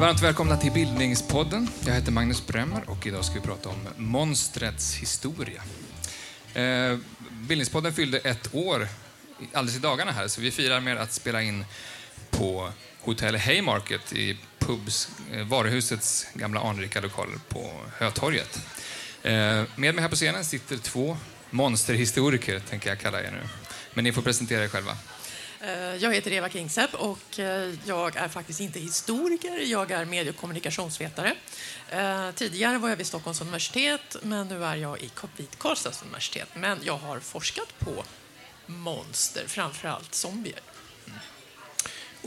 Varmt välkomna till Bildningspodden. Jag heter Magnus Bremmer och idag ska vi prata om monstrets historia. Eh, Bildningspodden fyllde ett år alldeles i dagarna här, så vi firar med att spela in på Hotell Haymarket i Pubs, eh, varuhusets gamla anrika lokaler på Hötorget. Eh, med mig här på scenen sitter två monsterhistoriker, tänker jag kalla er nu. Men ni får presentera er själva. Eh, jag heter Eva Kingsepp och eh, jag är faktiskt inte historiker, jag är medie och kommunikationsvetare. Tidigare var jag vid Stockholms universitet, men nu är jag i Vitkarlstads universitet. Men jag har forskat på monster, framförallt zombier.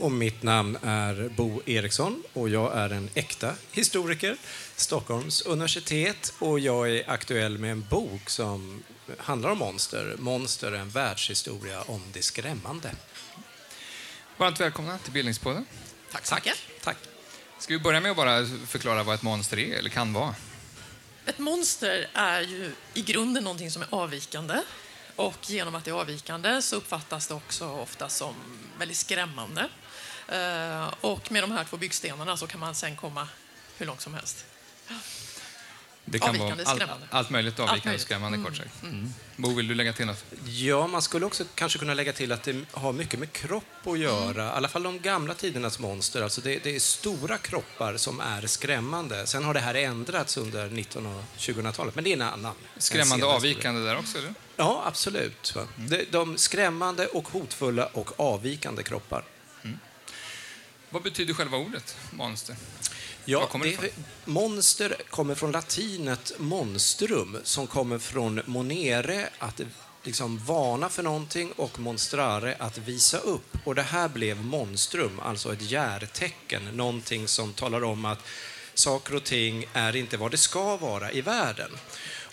Och mitt namn är Bo Eriksson och jag är en äkta historiker, Stockholms universitet och jag är aktuell med en bok som handlar om monster. Monster, en världshistoria om det skrämmande. Varmt välkomna till Bildningspodden. Tack så mycket. Tack. Ska vi börja med att bara förklara vad ett monster är, eller kan vara? Ett monster är ju i grunden någonting som är avvikande. Och genom att det är avvikande så uppfattas det också ofta som väldigt skrämmande. Eh, Och med de här två byggstenarna så kan man sen komma hur långt som helst. Det kan Avvikande, vara all, allt möjligt avvikande och möjligt. skrämmande, kort sagt. Mm. Bo, vill du lägga till något? Ja, man skulle också kanske kunna lägga till att det har mycket med kropp att göra. I alla fall de gamla tidernas monster. Alltså det, det är stora kroppar som är skrämmande. Sen har det här ändrats under 1900 och 2000-talet, men det är en annan. Skrämmande senare avvikande där också, eller? Ja, absolut. Va? De, de skrämmande och hotfulla och avvikande kroppar. Vad betyder själva ordet monster? Ja, kommer det det, monster kommer från latinet monstrum, som kommer från monere, att liksom varna för någonting, och monstrare, att visa upp. Och det här blev monstrum, alltså ett järtecken, någonting som talar om att saker och ting är inte vad det ska vara i världen.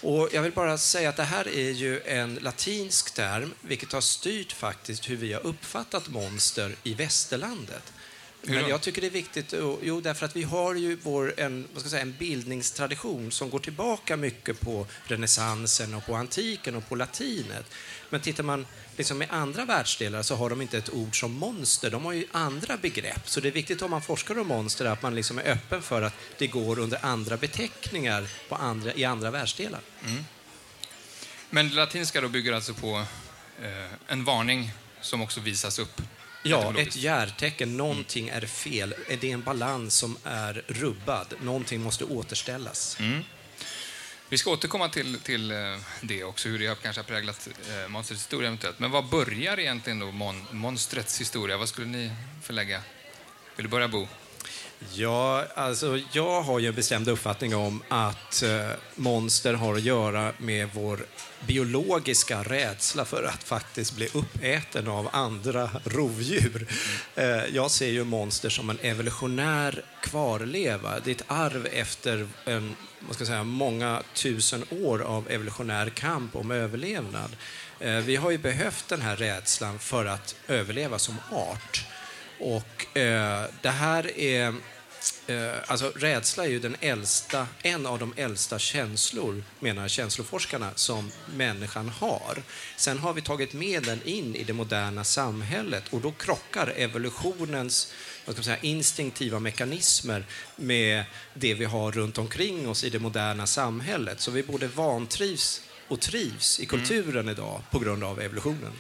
Och jag vill bara säga att det här är ju en latinsk term, vilket har styrt faktiskt hur vi har uppfattat monster i västerlandet. Men jag tycker det är viktigt, jo, därför att vi har ju vår, en, vad ska säga, en bildningstradition som går tillbaka mycket på renässansen och på antiken och på latinet. Men tittar man liksom i andra världsdelar så har de inte ett ord som monster, de har ju andra begrepp. Så det är viktigt om man forskar om monster att man liksom är öppen för att det går under andra beteckningar på andra, i andra världsdelar. Men det latinska då bygger alltså på eh, en varning som också visas upp. Ja, ett järtecken, någonting är fel. Det är en balans som är rubbad, någonting måste återställas. Vi ska återkomma till, till eh, det också, hur det har kanske präglat eh, monstrets historia eventuellt. Men vad börjar egentligen då mon, monstrets historia? Vad skulle ni förlägga? Vill du börja Bo? Ja, alltså jag har ju en bestämd uppfattning om att eh, monster har att göra med vår biologiska rädsla för att faktiskt bli uppäten av andra rovdjur. Eh, jag ser ju monster som en evolutionär kvarleva. Det är ett arv efter en, vad ska jag säga, många tusen år av evolutionär kamp om överlevnad. Eh, vi har ju behövt den här rädslan för att överleva som art. Och eh, det här är... Eh, alltså rädsla är ju den äldsta, en av de äldsta känslor, menar känsloforskarna, som människan har. Sen har vi tagit med den in i det moderna samhället och då krockar evolutionens vad ska man säga, instinktiva mekanismer med det vi har runt omkring oss i det moderna samhället. Så vi både vantrivs och trivs i kulturen idag på grund av evolutionen.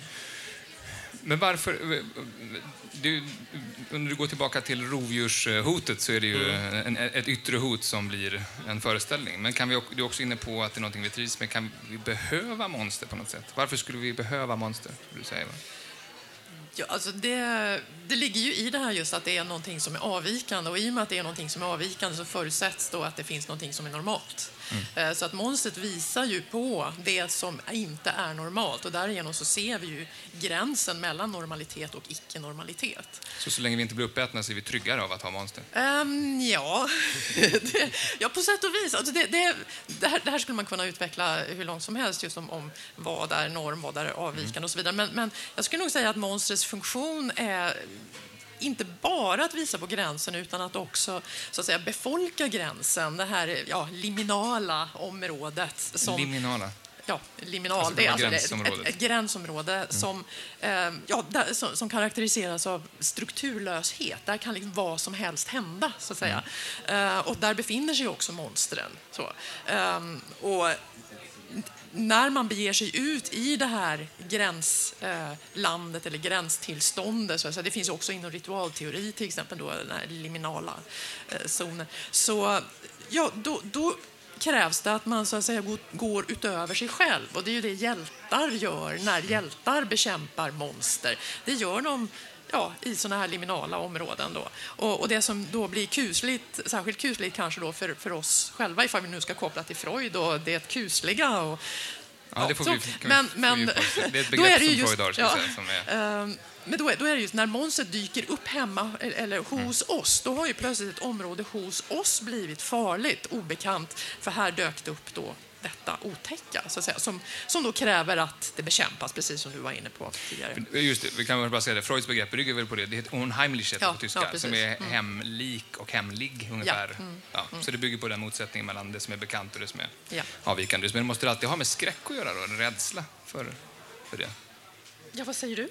Men varför... Du, om du går tillbaka till rovdjurshotet så är det ju en, ett yttre hot som blir en föreställning. Men kan vi, du är också inne på att det är någonting vi trivs med. Kan vi behöva monster på något sätt? Varför skulle vi behöva monster? Du säga, va? Ja, alltså det, det ligger ju i det här just att det är någonting som är avvikande och i och med att det är någonting som är avvikande så förutsätts då att det finns någonting som är normalt. Eh, Så att monstret visar ju på det som inte är normalt och därigenom så ser vi ju gränsen mellan normalitet och icke-normalitet. Så så länge vi inte blir uppätna så är vi tryggare av att ha monster. Ehm, ja. det, ja, på sätt och vis. Alltså det, det, här, det här skulle man kunna utveckla hur långt som helst, just om, om vad är norm, vad är avvikande och så vidare. Men, men jag skulle nog säga att monstrets funktion är inte bara att visa på gränsen utan att också så att säga, befolka gränsen, det här ja, liminala området. Som, liminala? ja, liminal, alltså det är alltså ett, ett, gränsområde mm. som, eh, ja, där, som, som, karaktäriseras av strukturlöshet. Där kan liksom vad som helst hända, så att säga. Mm. Eh, och där befinner sig också monstren. Så. Eh, och när man beger sig ut i det här gränslandet eh, eller gränstillståndet, så det finns också inom ritualteori till exempel, då, den här liminala eh, zonen, så ja, då, då krävs det att man så att säga går utöver sig själv. Och det är ju det hjältar gör när hjältar bekämpar monster. Det gör de ja, i sådana här liminala områden. Då. Och, och, det som då blir kusligt, särskilt kusligt kanske då för, för oss själva, ifall vi nu ska koppla till Freud och det kusliga och Ja, det får vi, men, men, det är ett begrepp som Freud har. Ja, som är... Um, men då är, då är det just när monstret dyker upp hemma eller hos mm. oss, då har ju plötsligt ett område hos oss blivit farligt, obekant, för här dök det upp då detta otäcka, så att säga, som, som då kräver att det bekämpas, precis som du var inne på tidigare. Just det, vi kan bara säga det, Freuds begrepp bygger väl på det, det heter Unheimlichkeit ja, på tyska, ja, som är mm. hemlik och hemlig ungefär. Ja, mm, ja, mm. Så det bygger på den motsättningen mellan det som är bekant och det som är ja. avvikande. Men det måste alltid ha med skräck att göra då, en rädsla för, för det. Ja, vad säger du?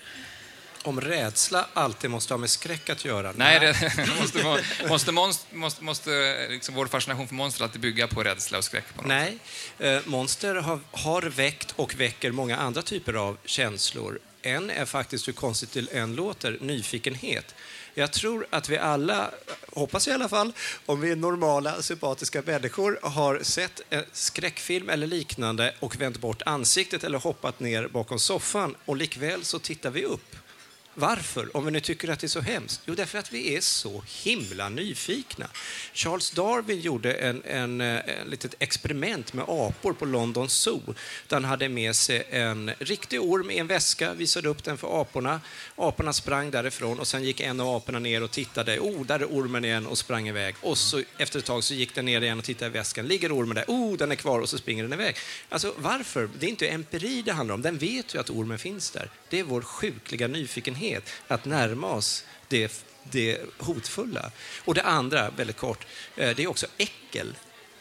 Om rädsla alltid måste ha med skräck att göra? Nej, det måste, måste, måste, måste, liksom vår fascination för monster alltid bygga på rädsla och skräck? Nej, eh, monster har, har väckt och väcker många andra typer av känslor. En är faktiskt, hur konstigt det än låter, nyfikenhet. Jag tror att vi alla, hoppas i alla fall, om vi är normala, sympatiska människor, har sett en skräckfilm eller liknande och vänt bort ansiktet eller hoppat ner bakom soffan och likväl så tittar vi upp. Varför? Om vi nu tycker att det är så hemskt? Jo, därför att vi är så himla nyfikna. Charles Darwin gjorde en, en, eh, en litet experiment med apor på London Zoo. Han hade med sig en riktig orm i en väska, visade upp den för aporna. Aporna sprang därifrån och sen gick en av aporna ner och tittade. Oh, där är ormen igen och sprang iväg. Och så efter ett tag så gick den ner igen och tittade i väskan. Ligger ormen där? Oh, den är kvar och så springer den iväg. Alltså varför? Det är inte empiri det handlar om. Den vet ju att ormen finns där. Det är vår sjukliga nyfikenhet nyfikenhet att närma oss det, det hotfulla. Och det andra, väldigt kort, eh, det är också äckel.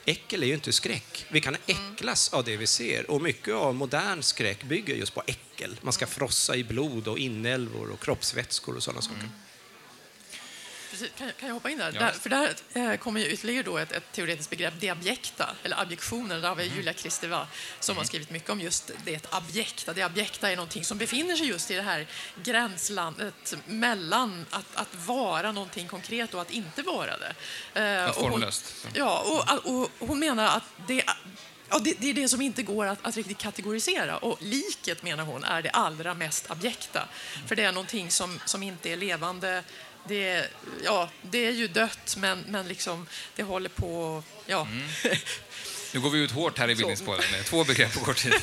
Äckel är ju inte skräck. Vi kan äcklas av det vi ser. Och mycket av modern skräck bygger just på äckel. Man ska frossa i blod och inälvor och kroppsvätskor och sådana saker. Precis. Kan, kan jag hoppa in där? Ja. där för där eh, kommer ju ytterligare då ett, ett teoretiskt begrepp, det abjekta, eller abjektionen. Där har vi mm. Julia Kristeva som mm. har skrivit mycket om just det abjekta. Det abjekta är någonting som befinner sig just i det här gränslandet mellan att, att vara någonting konkret och att inte vara det. Eh, formlöst. Ja, och, och, och hon menar att det Ja, det, det, är det som inte går att, att, riktigt kategorisera. Och liket, menar hon, är det allra mest abjekta. För det är någonting som, som inte är levande, det, ja, det är ju dött, men, men liksom, det håller på... Ja. Mm. Nu går vi ut hårt här i bildningspodden två begrepp på kort tid.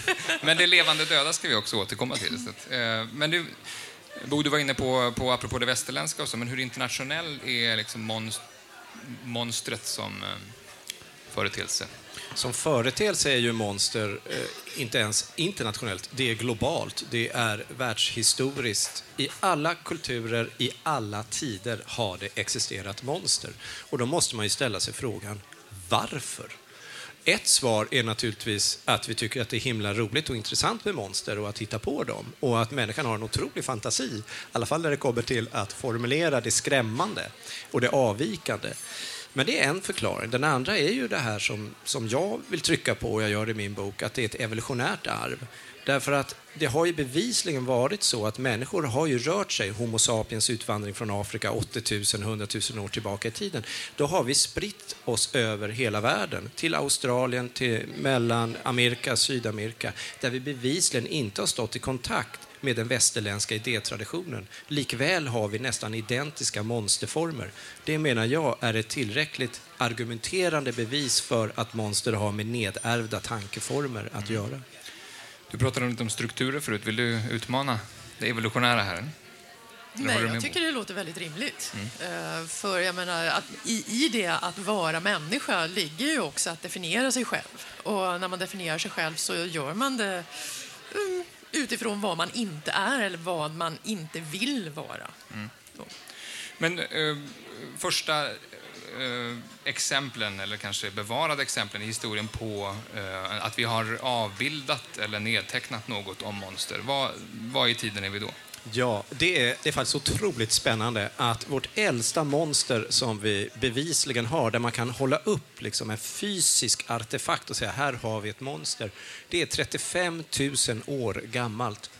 Men det levande döda ska vi också återkomma till. Mm. Men du, Bo, du var inne på, på, apropå det västerländska, och så, men hur internationell är liksom monstret som eh, företeelse? Som företeelse är ju monster eh, inte ens internationellt, det är globalt. Det är världshistoriskt. I alla kulturer, i alla tider har det existerat monster. Och då måste man ju ställa sig frågan, varför? Ett svar är naturligtvis att vi tycker att det är himla roligt och intressant med monster och att titta på dem. Och att människan har en otrolig fantasi, i alla fall när det kommer till att formulera det skrämmande och det avvikande. Men det är en förklaring. Den andra är ju det här som, som jag vill trycka på, och jag gör det i min bok, att det är ett evolutionärt arv. Därför att det har ju bevisligen varit så att människor har ju rört sig, Homo sapiens utvandring från Afrika 80 000, 100 000 år tillbaka i tiden. Då har vi spritt oss över hela världen, till Australien, till Mellanamerika, Sydamerika, där vi bevisligen inte har stått i kontakt med den västerländska idétraditionen. Likväl har vi nästan identiska monsterformer. Det menar jag är ett tillräckligt argumenterande bevis för att monster har med nedärvda tankeformer att mm. göra. Du pratade lite om strukturer förut. Vill du utmana det evolutionära här? Nej, jag tycker det låter väldigt rimligt. Mm. Uh, för jag menar, att i, i det att vara människa ligger ju också att definiera sig själv. Och när man definierar sig själv så gör man det um, utifrån vad man inte är eller vad man inte vill vara. Mm. Men eh, första eh, exemplen, eller kanske bevarade exemplen i historien på eh, att vi har avbildat eller nedtecknat något om monster. Vad, vad i tiden är vi då? Ja, det är, det är faktiskt otroligt spännande att vårt äldsta monster som vi bevisligen har, där man kan hålla upp liksom en fysisk artefakt och säga här har vi ett monster, det är 35 000 år gammalt.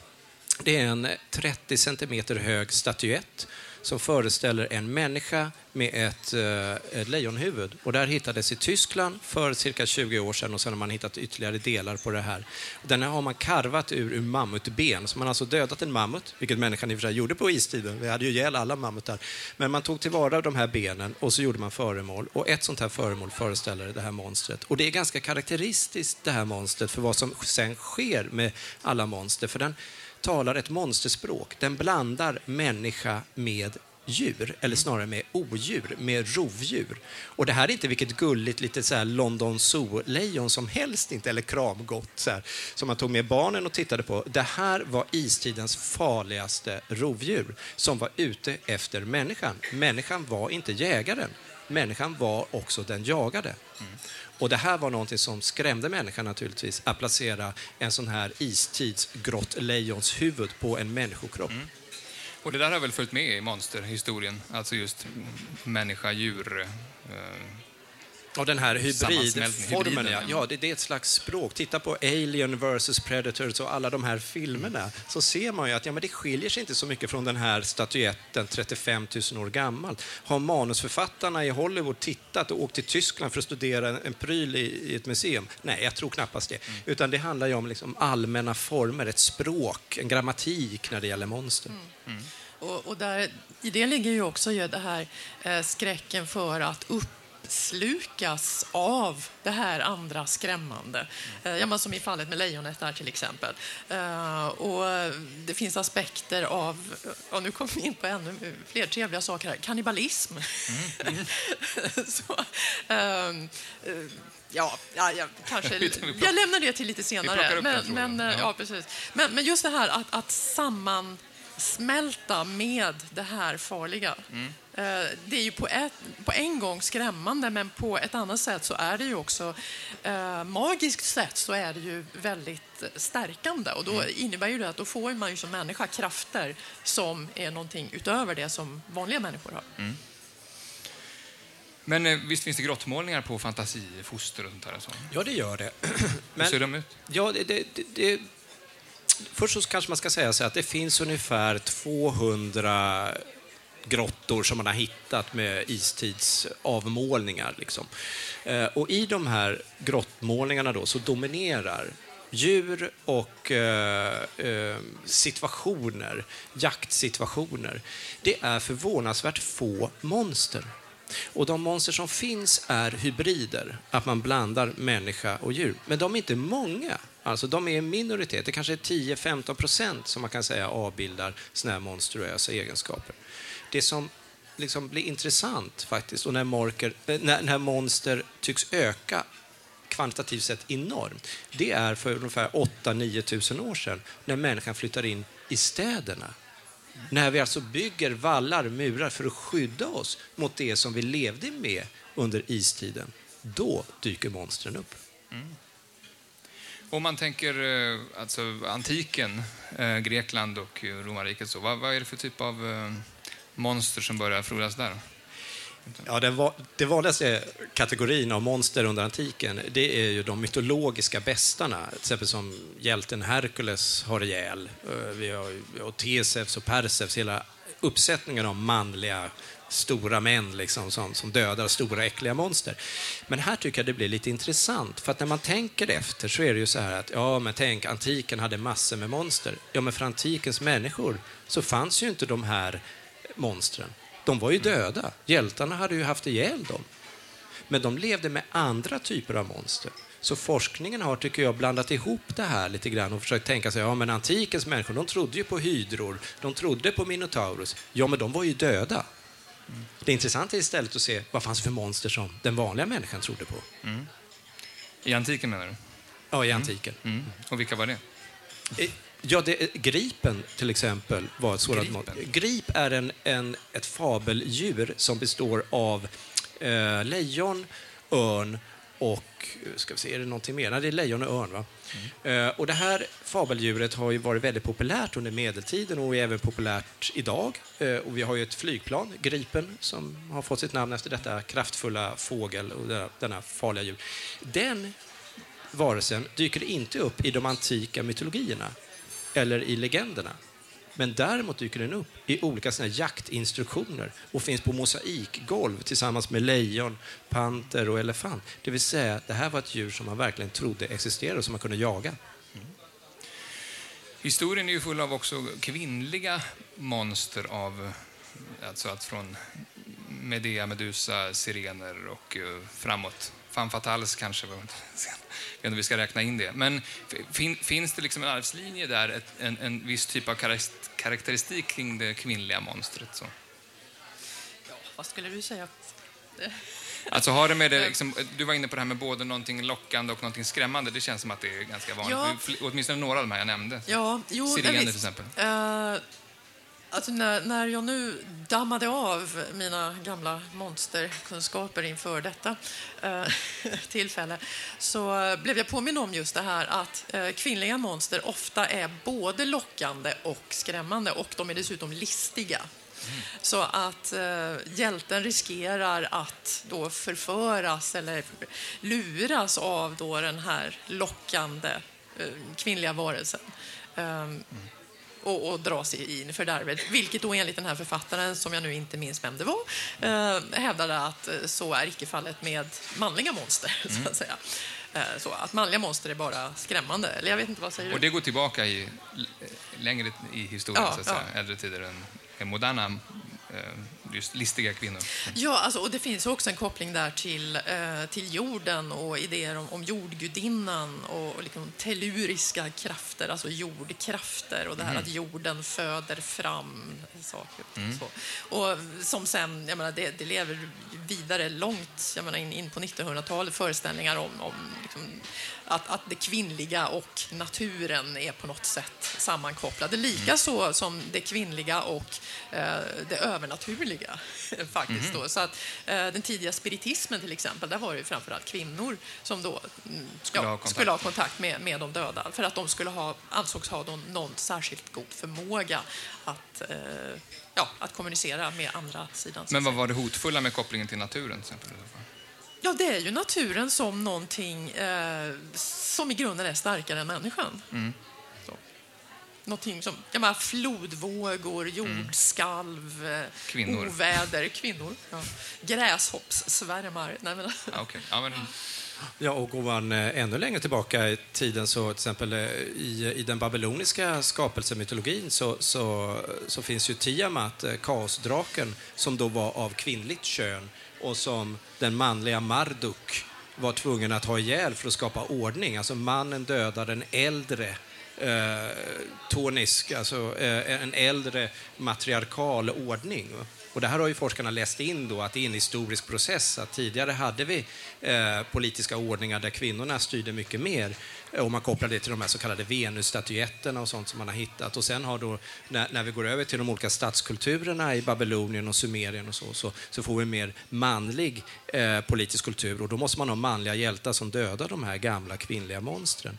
Det är en 30 centimeter hög statyett som föreställer en människa med ett, eh, ett lejonhuvud. Och det här hittades i Tyskland för cirka 20 år sedan och sen har man hittat ytterligare delar på det här. Den här har man karvat ur, ur mammutben, så man har alltså dödat en mammut, vilket människan i och för sig gjorde på istiden. Vi hade ju ihjäl alla mammutar. Men man tog tillvara de här benen och så gjorde man föremål. Och ett sånt här föremål föreställer det här monstret. Och det är ganska karaktäristiskt det här monstret för vad som sen sker med alla monster. För den talar ett monsterspråk. Den blandar människa med djur, eller snarare med odjur, med rovdjur. Och det här är inte vilket gulligt litet så här London Zoo-lejon som helst inte, eller kramgott, så här, som man tog med barnen och tittade på. Det här var istidens farligaste rovdjur som var ute efter människan. Människan var inte jägaren, människan var också den jagade. Mm. Och det här var någonting som skrämde människan naturligtvis, att placera en sån här istidsgrottlejons huvud på en människokropp. Mm. Och det där har väl följt med i monsterhistorien, alltså just människa-djur. Eh, och den här hybridformen, ja. ja det, det, är ett slags språk. Titta på Alien vs Predators och alla de här filmerna. Mm. Så ser man ju att ja, men det skiljer sig inte så mycket från den här statyetten, 35 000 år gammal. Har manusförfattarna i Hollywood tittat och åkt till Tyskland för att studera en, en pryl i, i, ett museum? Nej, jag tror knappast det. Mm. Utan det handlar ju om liksom allmänna former, ett språk, en grammatik när det gäller monster. Mm. mm. Och, och där, I det ligger ju också det här eh, skräcken för att upp uppslukas av det här andra skrämmande. Mm. Ja, som i fallet med lejonet där till exempel. Eh, och det finns aspekter av, och nu kommer vi in på ännu fler trevliga saker här, kannibalism. Mm. Mm. Så, um, Ja, ja, ja, kanske. Jag lämnar det till lite senare. Men, men, ja. ja. precis. Men, men just det här att, att samman smälta med det här farliga. Mm. Eh, det är ju på, ett, på en gång skrämmande, men på ett annat sätt så är det ju också eh, magiskt sett så är det ju väldigt stärkande och då mm. innebär ju det att då får man ju som människa krafter som är någonting utöver det som vanliga människor har. Mm. Men eh, visst finns det grottmålningar på fantasifoster och sånt där? Så? Ja, det gör det. Hur ser de ut? Ja, det, det, det först så kanske man ska säga så att det finns ungefär 200 grottor som man har hittat med istidsavmålningar. Liksom. Eh, och I de här grottmålningarna då så dominerar djur och eh, eh, situationer, jaktsituationer. Det är förvånansvärt få monster. Och de monster som finns är hybrider, att man blandar människa och djur. Men de är inte många. Alltså de är en minoritet. Det kanske är 10-15 procent som man kan säga avbildar såna här monstruösa egenskaper. Det som liksom blir intressant faktiskt, och när, marker, eh, när, när monster tycks öka kvantitativt sett enormt, det är för ungefär 8-9 tusen år sedan när människan flyttar in i städerna. När vi alltså bygger vallar, murar för att skydda oss mot det som vi levde med under istiden. Då dyker monstren upp. Mm. Om man tänker eh, alltså, antiken, eh, Grekland och romarriket, så, vad, vad, är det för typ av eh, monster som börjar frodas där? Ja, den, va, den vanligaste kategorin av monster under antiken det är ju de mytologiska bestarna. till exempel som hjälten Herkules har ihjäl. Vi har, vi Tesevs och Persevs, hela uppsättningen av manliga stora män liksom, som, som dödar stora äckliga monster. Men här tycker jag det blir lite intressant, för att när man tänker efter så är det ju så här att, ja men tänk, antiken hade massor med monster. Ja men för antikens människor så fanns ju inte de här monstren. De var ju döda. Hjältarna hade ju haft ihjäl dem. Men de levde med andra typer av monster. Så forskningen har, tycker jag, blandat ihop det här lite grann och försökt tänka sig, ja men antikens människor, de trodde ju på hydror, de trodde på Minotaurus. Ja, men de var ju döda. Det intressanta är istället att se vad fanns för monster som den vanliga människan trodde på. Mm. I antiken menar du? Ja, i antiken. Mm. Mm. Och vilka var det? Ja, det, Gripen till exempel var ett sådant mått. Grip är en, en, ett fabeldjur som består av eh, lejon, örn och... Eh, ska vi se, är det någonting mer? Nej, det är lejon och örn. Va? Eh, och det här fabeldjuret har ju varit väldigt populärt under medeltiden och är även populärt idag. Eh, och vi har ju ett flygplan, Gripen, som har fått sitt namn efter detta kraftfulla fågel och denna, denna farliga djur. Den varelsen dyker inte upp i de antika mytologierna eller i legenderna. Men däremot dyker den upp i olika sina jaktinstruktioner och finns på mosaikgolv tillsammans med lejon, panter och elefant. Det vill säga, det här var ett djur som man verkligen trodde existerade och som man kunde jaga. Mm. Historien är ju full av också kvinnliga monster av, alltså allt från Medea, Medusa, sirener och eh, framåt. Femme fatales kanske, jag vet inte om vi ska räkna in det. Men fin, finns det liksom en arvslinje där, ett, en, en viss typ av karak- karaktäristik kring det kvinnliga monstret? Så? Ja, vad skulle du säga? Alltså har det med det, liksom, du var inne på det här med både någonting lockande och någonting skrämmande. Det känns som att det är ganska vanligt. Ja. Åtminstone några av de här jag nämnde. Ja, jo, Sirener till exempel. Eh, alltså när, när jag nu dammade av mina gamla monsterkunskaper inför detta eh, tillfälle så blev jag påminn om just det här att eh, kvinnliga monster ofta är både lockande och skrämmande och de är dessutom listiga. Så att eh, hjälten riskerar att då förföras eller luras av då den här lockande eh, kvinnliga varelsen. Ehm, och, och dras i- in fördärvet. Vilket då enligt den här författaren, som jag nu inte minns vem det var, eh, hävdade att eh, så är icke fallet med manliga monster. Så att säga. Eh, så att manliga monster är bara skrämmande. Eller jag vet inte, vad säger Och du? det går tillbaka i, längre i historien, Ja, så att säga. äldre tider än, än moderna, eh, listiga kvinnor. Ja, alltså, och det finns också en koppling där till, eh, till jorden och idéer om, om jordgudinnan och, och liksom telluriska krafter, alltså jordkrafter och det här att jorden föder fram saker. Så. Och som sen, jag menar, det, det lever vidare långt jag menar, in, in på 1900-talet, föreställningar om, om liksom, att, att det kvinnliga och naturen är på något sätt sammankopplade. Likaså som det kvinnliga och eh, det övernaturliga. Faktiskt då. Så att, eh, den tidiga spiritismen till exempel, där var det ju framförallt kvinnor som då mm, Skulle ja, ha kontakt. skulle ha kontakt med, med de döda för att de skulle ha, ansågs ha någon, någon särskilt god förmåga att, eh, ja, att kommunicera med andra sidan. Men vad var det hotfulla med kopplingen till naturen? Till exempel? Ja, det är ju naturen som någonting eh, som i grunden är starkare än människan. Så. Någonting som, jag menar, flodvågor, jordskalv, eh, Kvinnor. oväder, kvinnor, ja. gräshoppssvärmar. Nej, men, Ja, okej. ja, men, Ja, och går man eh, ännu längre tillbaka i tiden så till exempel eh, i, i den babyloniska skapelsemytologin så, så, så finns ju Tiamat, kaosdraken, som då var av kvinnligt kön och som den manliga Marduk var tvungen att ha ihjäl för att skapa ordning. Alltså mannen dödar den äldre eh, tonisk, alltså eh, en äldre matriarkal ordning. Och det här har ju forskarna läst in då, att det är en historisk process. Att tidigare hade vi eh, politiska ordningar där kvinnorna styrde mycket mer om man kopplar det till de här så kallade Venusstatyetterna och sånt som man har hittat. Och sen har då, när, när vi går över till de olika statskulturerna i Babylonien och Sumerien och så, så, så får vi en mer manlig eh, politisk kultur. Och då måste man ha manliga hjältar som dödar de här gamla kvinnliga monstren.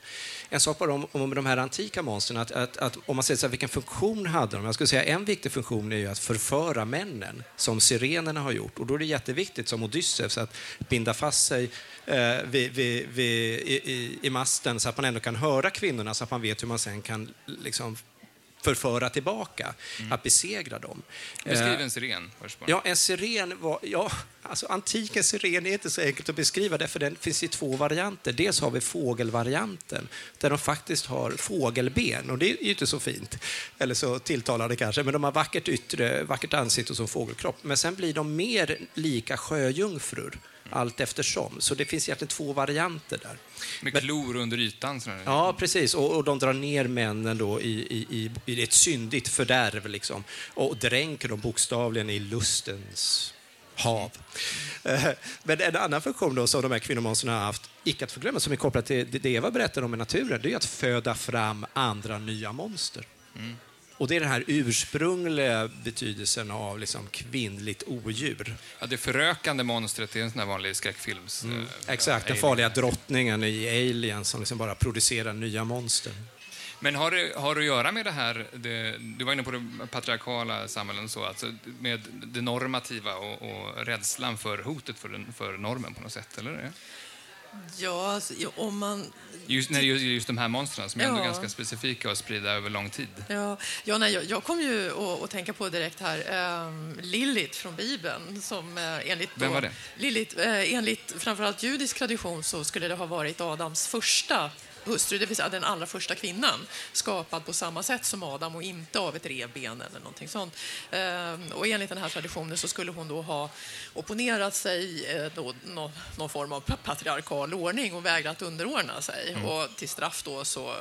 En sak bara om, om de här antika monstren, att, att, att om man säger så här, vilken funktion hade de? Jag skulle säga en viktig funktion är ju att förföra männen, som sirenerna har gjort. Och då är det jätteviktigt som Odysseus att binda fast sig eh, vid, vid, vid, i, i, i masten så att man ändå kan höra kvinnorna så att man vet hur man sen kan liksom, förföra tillbaka, att besegra dem. beskriv Eh, en siren bara. Ja, en siren var... Ja, alltså antikens siren är inte så enkelt att beskriva, därför den finns i två varianter. Dels har vi fågelvarianten, där de faktiskt har fågelben, och det är ju inte så fint, eller så tilltalande kanske, men de har vackert yttre, vackert ansikte och som fågelkropp. Men sen blir de mer lika sjöjungfrur, allt eftersom. Så det finns egentligen två varianter där. Med klor under ytan. sådär. Ja, precis. Och, och de drar ner männen då i, i, i, i ett syndigt fördärv liksom. och dränker dem bokstavligen i lustens hav. Eh, Men en annan funktion då som de här kvinnomonstren har haft, icke att förglömma, som är kopplat till det Eva berättar om i naturen, det är att föda fram andra nya monster. Och det är den här ursprungliga betydelsen av liksom kvinnligt odjur. Ja, det förökande monstret är en sån här vanlig skräckfilms... Mm. Exakt, den farliga drottningen i Alien som liksom bara producerar nya monster. Men har det, har det att göra med det här, det, du var inne på det patriarkala samhällen, så, alltså med det normativa och, och rädslan för hotet för, den, för normen på något sätt, eller? Ja, alltså, om man... Just, det är just de här monstren som är ändå ganska specifika och spridda över lång tid. Ja, ja nej, jag, jag kom ju att, att tänka på direkt här um, Lilith från Bibeln. Som, eh, enligt Vem var det? Lilith, eh, enligt framförallt judisk tradition så skulle det ha varit Adams första hustru, det vill säga den allra första kvinnan, skapad på samma sätt som Adam och inte av ett revben eller någonting sånt. Ehm, Och enligt den här traditionen så skulle hon då ha opponerat sig eh, då, nå, någon form av patriarkal ordning och vägrat underordna sig. Och till straff då så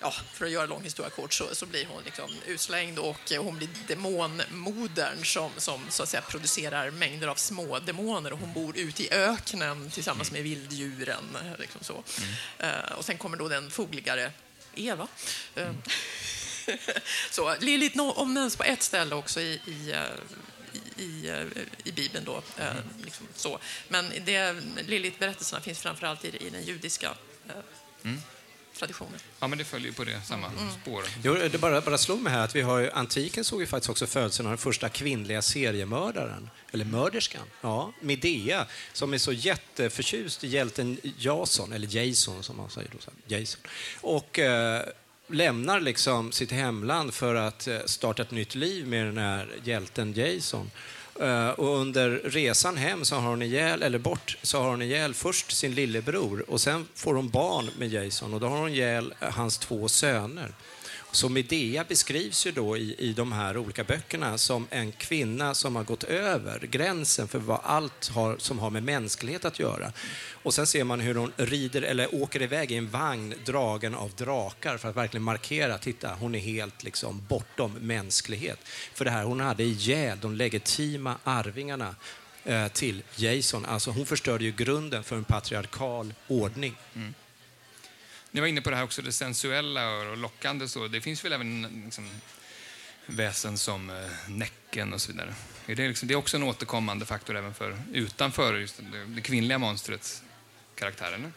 ja, för att göra lång historia kort så, så blir hon liksom utslängd och eh, hon blir demonmodern som, som så att säga, producerar mängder av små demoner och hon bor ute i öknen tillsammans med vilddjuren. eh, Liksom så. Eh, och sen kommer då den fogligare Eva. Eh, så Lilith omnämns på ett ställe också i, i eh, i, i, Bibeln. Då, eh, liksom så. Men det, Lilith-berättelserna finns framförallt i, i den judiska eh, traditionen. Ja, men det följer ju på det, samma spår. Jo, det bara, bara slog mig här att vi har antiken såg ju faktiskt också födelsen av den första kvinnliga seriemördaren, eller mörderskan, ja, Medea, som är så jätteförtjust i hjälten Jason, eller Jason som man säger då, Jason. Och eh, lämnar liksom sitt hemland för att eh, starta ett nytt liv med den här hjälten Jason. Eh, och under resan hem så har hon ihjäl, eller bort, så har hon ihjäl först sin lillebror och sen får hon barn med Jason och då har hon ihjäl eh, hans två söner. Så Medea beskrivs ju då i, i de här olika böckerna som en kvinna som har gått över gränsen för vad allt har, som har med mänsklighet att göra. Och sen ser man hur hon rider eller åker iväg i en vagn dragen av drakar för att verkligen markera, titta, hon är helt liksom bortom mänsklighet. För det här, hon hade ihjäl de legitima arvingarna eh, till Jason. Alltså hon förstörde ju grunden för en patriarkal ordning. Mm. Ni var inne på det här också, det sensuella och lockande. Så det finns väl även liksom, väsen som eh, Näcken och så vidare. Är det, liksom, det är också en återkommande faktor även för utanför just det, det kvinnliga monstrets karaktär, eller?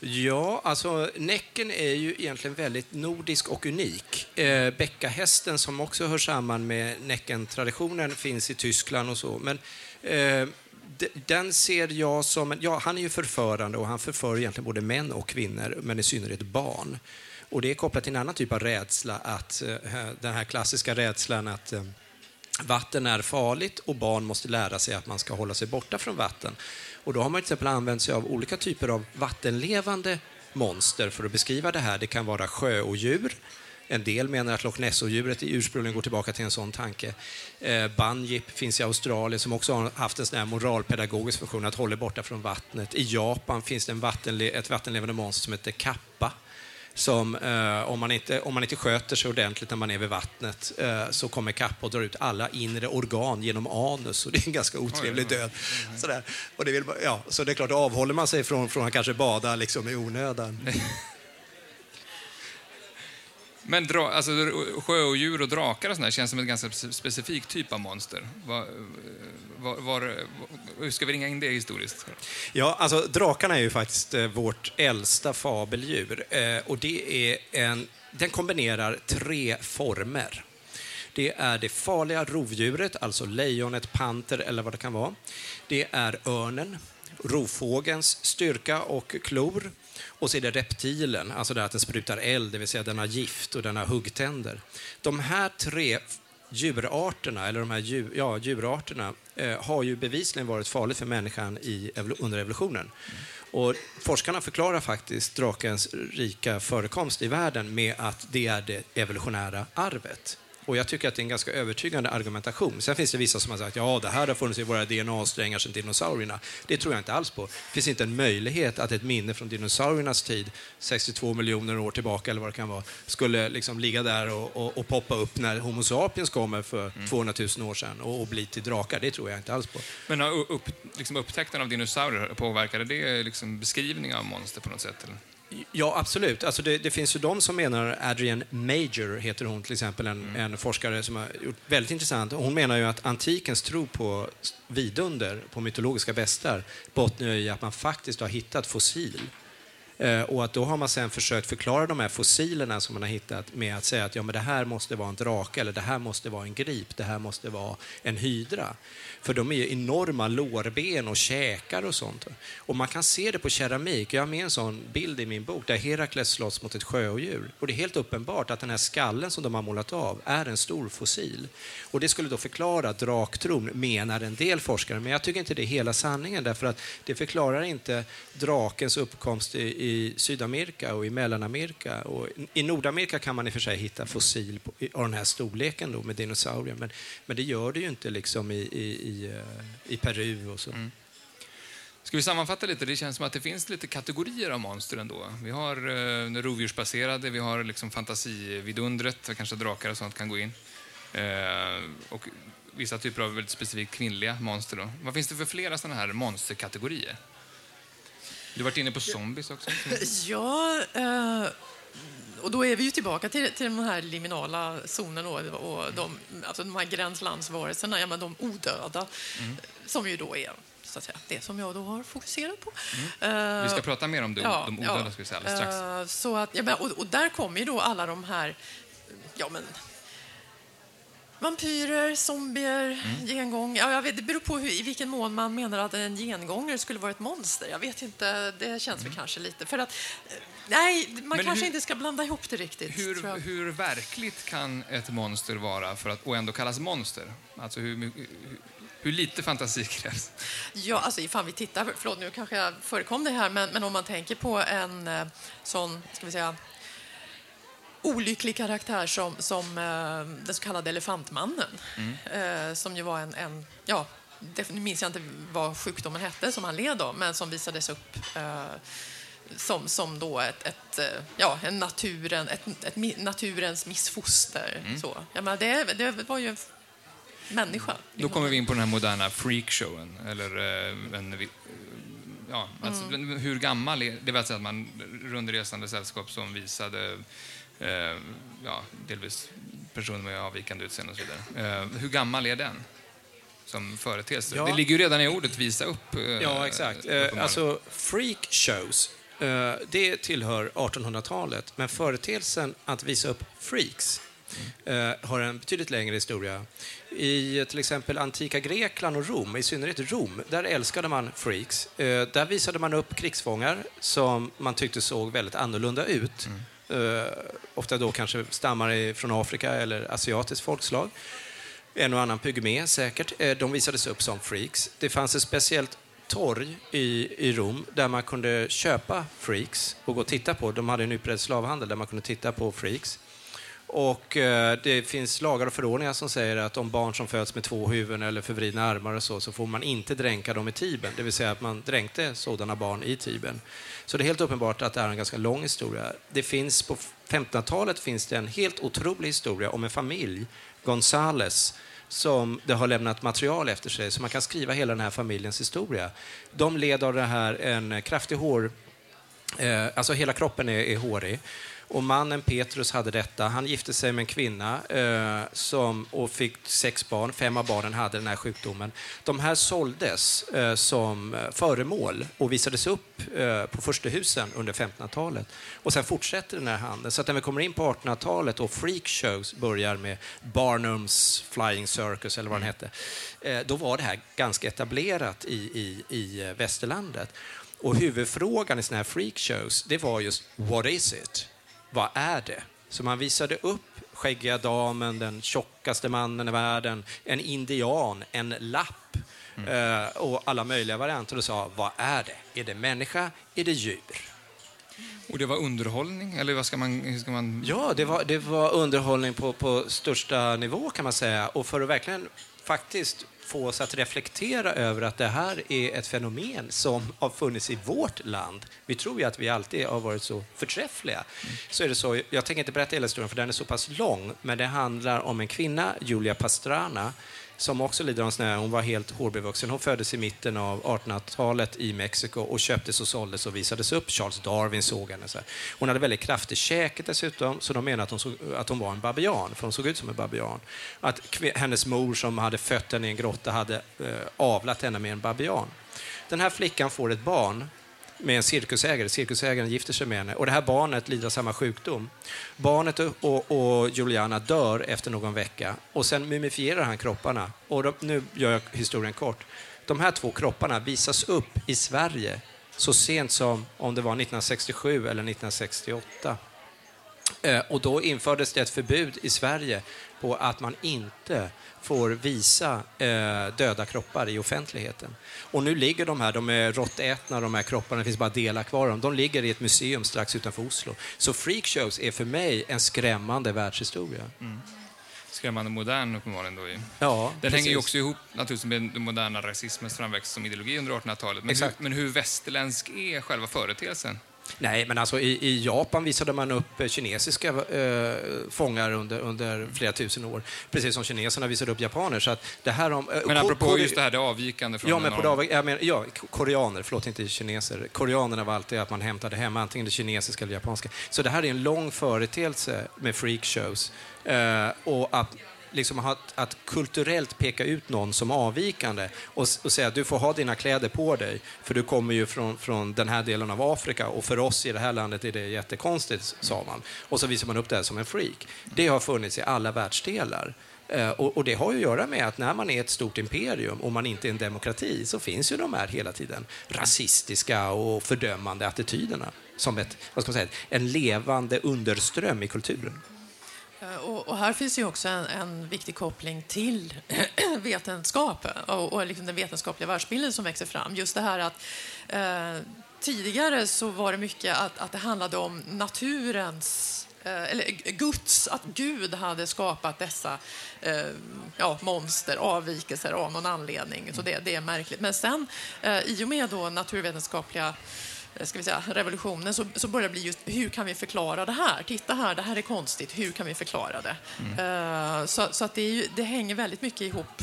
Ja, alltså Näcken är ju egentligen väldigt nordisk och unik. Eh, Bäckahästen som också hör samman med Näckentraditionen, finns i Tyskland och så. Men eh, den ser jag som... Ja, han är ju förförande och han förför egentligen både män och kvinnor, men i synnerhet barn. Och det är kopplat till en annan typ av rädsla, att eh, den här klassiska rädslan att eh, Vatten är farligt och barn måste lära sig att man ska hålla sig borta från vatten. Och då har man till exempel använt sig av olika typer av vattenlevande monster för att beskriva det här. Det kan vara sjöodjur. En del menar att Loch Ness-odjuret ursprungligen går tillbaka till en sån tanke. Eh, Banjip finns i Australien som också har haft en sån här moralpedagogisk funktion att hålla borta från vattnet. I Japan finns det en vattenle- ett vattenlevande monster som heter kappa som eh, om, man inte, om man inte sköter sig ordentligt när man är vid vattnet eh, så kommer kappa och drar ut alla inre organ genom anus och det är en ganska otrevlig död. Sådär. Och det vill, ja, så det är klart, då avhåller man sig från, från att kanske bada liksom i onödan. Men dra, alltså, sjöodjur och drakar och sådär känns som en ganska specifik typ av monster. Var, var, var, hur ska vi ringa in det historiskt? Ja, alltså drakarna är ju faktiskt eh, vårt äldsta fabeldjur eh, och det är en, den kombinerar tre former. Det är det farliga rovdjuret, alltså lejonet, panter eller vad det kan vara. Det är örnen, rovfågelns styrka och klor. Och så är det reptilen, alltså det att den sprutar eld, det vill säga den har gift och den har huggtänder. De här tre djurarterna, eller de här djur, ja, djurarterna, eh, har ju bevisligen varit farligt för människan i, under evolutionen. Och forskarna förklarar faktiskt drakens rika förekomst i världen med att det är det evolutionära arvet. Och jag tycker att det är en ganska övertygande argumentation. Sen finns det vissa som har sagt ja, det här har funnits i våra DNA-strängar sedan dinosaurierna. Det tror jag inte alls på. Det finns inte en möjlighet att ett minne från dinosauriernas tid, 62 miljoner år tillbaka eller vad det kan vara, skulle liksom ligga där och, och, och poppa upp när Homo sapiens kommer för mm. 200 000 år sedan och, och bli till drakar. Det tror jag inte alls på. Men upp, liksom upptäckten av dinosaurier, påverkade det liksom beskrivning av monster på något sätt? Eller? Ja, absolut. Alltså det, det, finns ju de som menar, Adrian Major heter hon till exempel, en, mm. en, forskare som har gjort väldigt intressant. Hon menar ju att antikens tro på vidunder, på mytologiska bestar, bottnar i att man faktiskt har hittat fossil Eh, och att då har man sen försökt förklara de här fossilerna som man har hittat med att säga att ja, men det här måste vara en drake, eller det här måste vara en grip, det här måste vara en hydra. För de är ju enorma lårben och käkar och sånt. Och man kan se det på keramik. Jag har med en sån bild i min bok där Herakles slåss mot ett sjöodjur. Och det är helt uppenbart att den här skallen som de har målat av är en stor fossil. Och det skulle då förklara draktron, menar en del forskare. Men jag tycker inte det är hela sanningen, därför att det förklarar inte drakens uppkomst i i Sydamerika och i Mellanamerika. Och I Nordamerika kan man i och för sig hitta fossil på, av den här storleken då, med dinosaurier, men, men det gör det ju inte liksom i, i, i, eh, i Peru och så. Mm. Ska vi sammanfatta lite? Det känns som att det finns lite kategorier av monster ändå. Vi har eh, rovdjursbaserade, vi har liksom fantasividundret, kanske drakar och sånt kan gå in. Eh, och vissa typer av väldigt specifikt kvinnliga monster. Då. Vad finns det för flera sådana här monsterkategorier? Du har varit inne på zombies också. Ja, eh, och då är vi ju tillbaka till, till den här liminala zonen och, och de, alltså de här gränslandsvarelserna, ja, men de odöda, mm. som ju då är så att säga, det som jag då har fokuserat på. Mm. Uh, vi ska prata mer om de, ja, de odöda ja, ska vi säga, alldeles strax. Uh, så att, ja, och, och, där kommer ju då alla de här ja, men, Vampyrer, zombier, mm. gengång. Ja, jag vet, det beror på hur, i vilken mån man menar att en gengångare skulle vara ett monster. Jag vet inte, det känns mm. väl kanske lite... För att, eh, nej, man Men kanske hur, inte ska blanda ihop det riktigt. Hur, hur verkligt kan ett monster vara för att, och ändå kallas monster? Alltså hur, hur, hur lite fantasi krävs? Ja, alltså ifall vi tittar, förlåt nu kanske jag förekom det här, men, men om man tänker på en eh, sån, ska vi säga, olycklig karaktär som, som uh, den så kallade Elefantmannen. Mm. Som ju var en, en ja, nu minns jag inte vad sjukdomen hette som han led av, men som visades upp uh, som, som då ett, ett, ja, en naturen, ett, ett naturens missfoster. Mm. Så. Ja, men det, det var ju en människa. Då kommer vi in på den här moderna freakshowen. Eller en, ja, alltså, mm. Hur gammal är det? var alltså att man rundresande sällskap som visade eh, ja, delvis personer med avvikande utseende och så vidare. Eh, hur gammal är den? som företeelse. Ja. Det ligger ju redan i ordet visa upp. Eh, ja, exakt. Eh, alltså, freak shows, eh, det tillhör 1800-talet, men företeelsen att visa upp freaks mm. har en betydligt längre historia. I till exempel antika Grekland och Rom, i synnerhet Rom, där älskade man freaks. Där visade man upp krigsfångar som man tyckte såg väldigt annorlunda ut. Mm Eh, ofta då kanske stammar från Afrika eller asiatiskt folkslag. En och annan pygmé säkert. Eh, de visades upp som freaks. Det fanns ett speciellt torg i, i Rom där man kunde köpa freaks och gå och titta på. De hade en utbredd slavhandel där man kunde titta på freaks. Och eh, det finns lagar och förordningar som säger att om barn som föds med två huvuden eller förvridna armar och så, så får man inte dränka dem i Tibern. Det vill säga att man dränkte sådana barn i Tibern. Så det är helt uppenbart att det är en ganska lång historia. Det finns på 1500-talet finns det en helt otrolig historia om en familj, Gonzales, som det har lämnat material efter sig, så man kan skriva hela den här familjens historia. De led av det här en kraftig hår... Eh, alltså hela kroppen är, är hårig. Och mannen Petrus hade detta. Han gifte sig med en kvinna eh, som, och fick sex barn. Fem av barnen hade den här sjukdomen. De här såldes eh, som eh, föremål och visades upp eh, på förstehusen under 1500-talet. Och sen fortsätter den här handeln. Så att när vi kommer in på 1800-talet och freakshows börjar med Barnums Flying Circus, eller vad den hette, eh, då var det här ganska etablerat i, i, i eh, västerlandet. Och huvudfrågan i såna här freakshows, det var just what is it? Vad är det? Så man visade upp skäggiga damen, den tjockaste mannen i världen, en indian, en lapp mm. och alla möjliga varianter och sa, vad är det? Är det människa? Är det djur? Och det var underhållning? Eller vad ska man... Hur ska man... Ja, det var, det var underhållning på, på största nivå kan man säga. Och för att verkligen faktiskt få oss att reflektera över att det här är ett fenomen som har funnits i vårt land. Vi tror ju att vi alltid har varit så förträffliga. Så är det så, jag tänker inte berätta hela historien för den är så pass lång, men det handlar om en kvinna, Julia Pastrana, som också lider av sån hon var helt hårbevuxen. Hon föddes i mitten av 1800-talet i Mexiko och köptes och såldes och visades upp. Charles Darwin såg henne. Så här. Hon hade väldigt kraftig käke dessutom, så de menade att hon, såg, att hon var en babian, för hon såg ut som en babian. Att hennes mor som hade fött henne i en grotta hade eh, avlat henne med en babian. Den här flickan får ett barn med en cirkusägare. Cirkusägaren gifter sig med henne och det här barnet lider av samma sjukdom. Barnet och, och Juliana dör efter någon vecka och sen mumifierar han kropparna. Och de, nu gör jag historien kort. De här två kropparna visas upp i Sverige så sent som om det var 1967 eller 1968. Eh, och då infördes det ett förbud i Sverige på att man inte får visa eh, döda kroppar i offentligheten. Och nu ligger de här, de är råttätna, de här kropparna, det finns bara delar kvar av dem. De ligger i ett museum strax utanför Oslo. Så freakshows är för mig en skrämmande världshistoria. Mm. Skrämmande modern uppenbarligen då. Ja, Den precis. hänger ju också ihop naturligtvis med den moderna rasismens framväxt som ideologi under 1800-talet. Men, hur, men hur västerländsk är själva företeelsen? Nej, men alltså i, i Japan visade man upp kinesiska eh, fångar under, under flera tusen år, precis som kineserna visade upp japaner. Så att det här om, eh, men apropå just det här det avvikande från... Ja, men på det jag menar, ja, koreaner, förlåt inte kineser. Koreanerna var alltid att man hämtade hem antingen det kinesiska eller japanska. Så det här är en lång företeelse med freakshows. Eh, och att liksom att, att, kulturellt peka ut någon som avvikande och, och, säga att du får ha dina kläder på dig för du kommer ju från, från den här delen av Afrika och för oss i det här landet är det jättekonstigt, sa man. Och så visar man upp det här som en freak. Det har funnits i alla världsdelar. Eh, och, och, det har ju att göra med att när man är ett stort imperium och man inte är en demokrati så finns ju de här hela tiden rasistiska och fördömande attityderna som ett, vad ska man säga, en levande underström i kulturen. Eh, och, och, här finns ju också en, en viktig koppling till vetenskap och, och liksom den vetenskapliga världsbilden som växer fram. Just det här att eh, tidigare så var det mycket att, att det handlade om naturens eh, eller Guds, att Gud hade skapat dessa eh, ja, monster, avvikelser av någon anledning. Så det, det är märkligt. Men sen, eh, i och med då naturvetenskapliga Eh, ska vi säga, revolutionen så, så börjar det bli just hur kan vi förklara det här? Titta här, det här är konstigt, hur kan vi förklara det? Mm. Uh, så, så att det, ju, det, hänger väldigt mycket ihop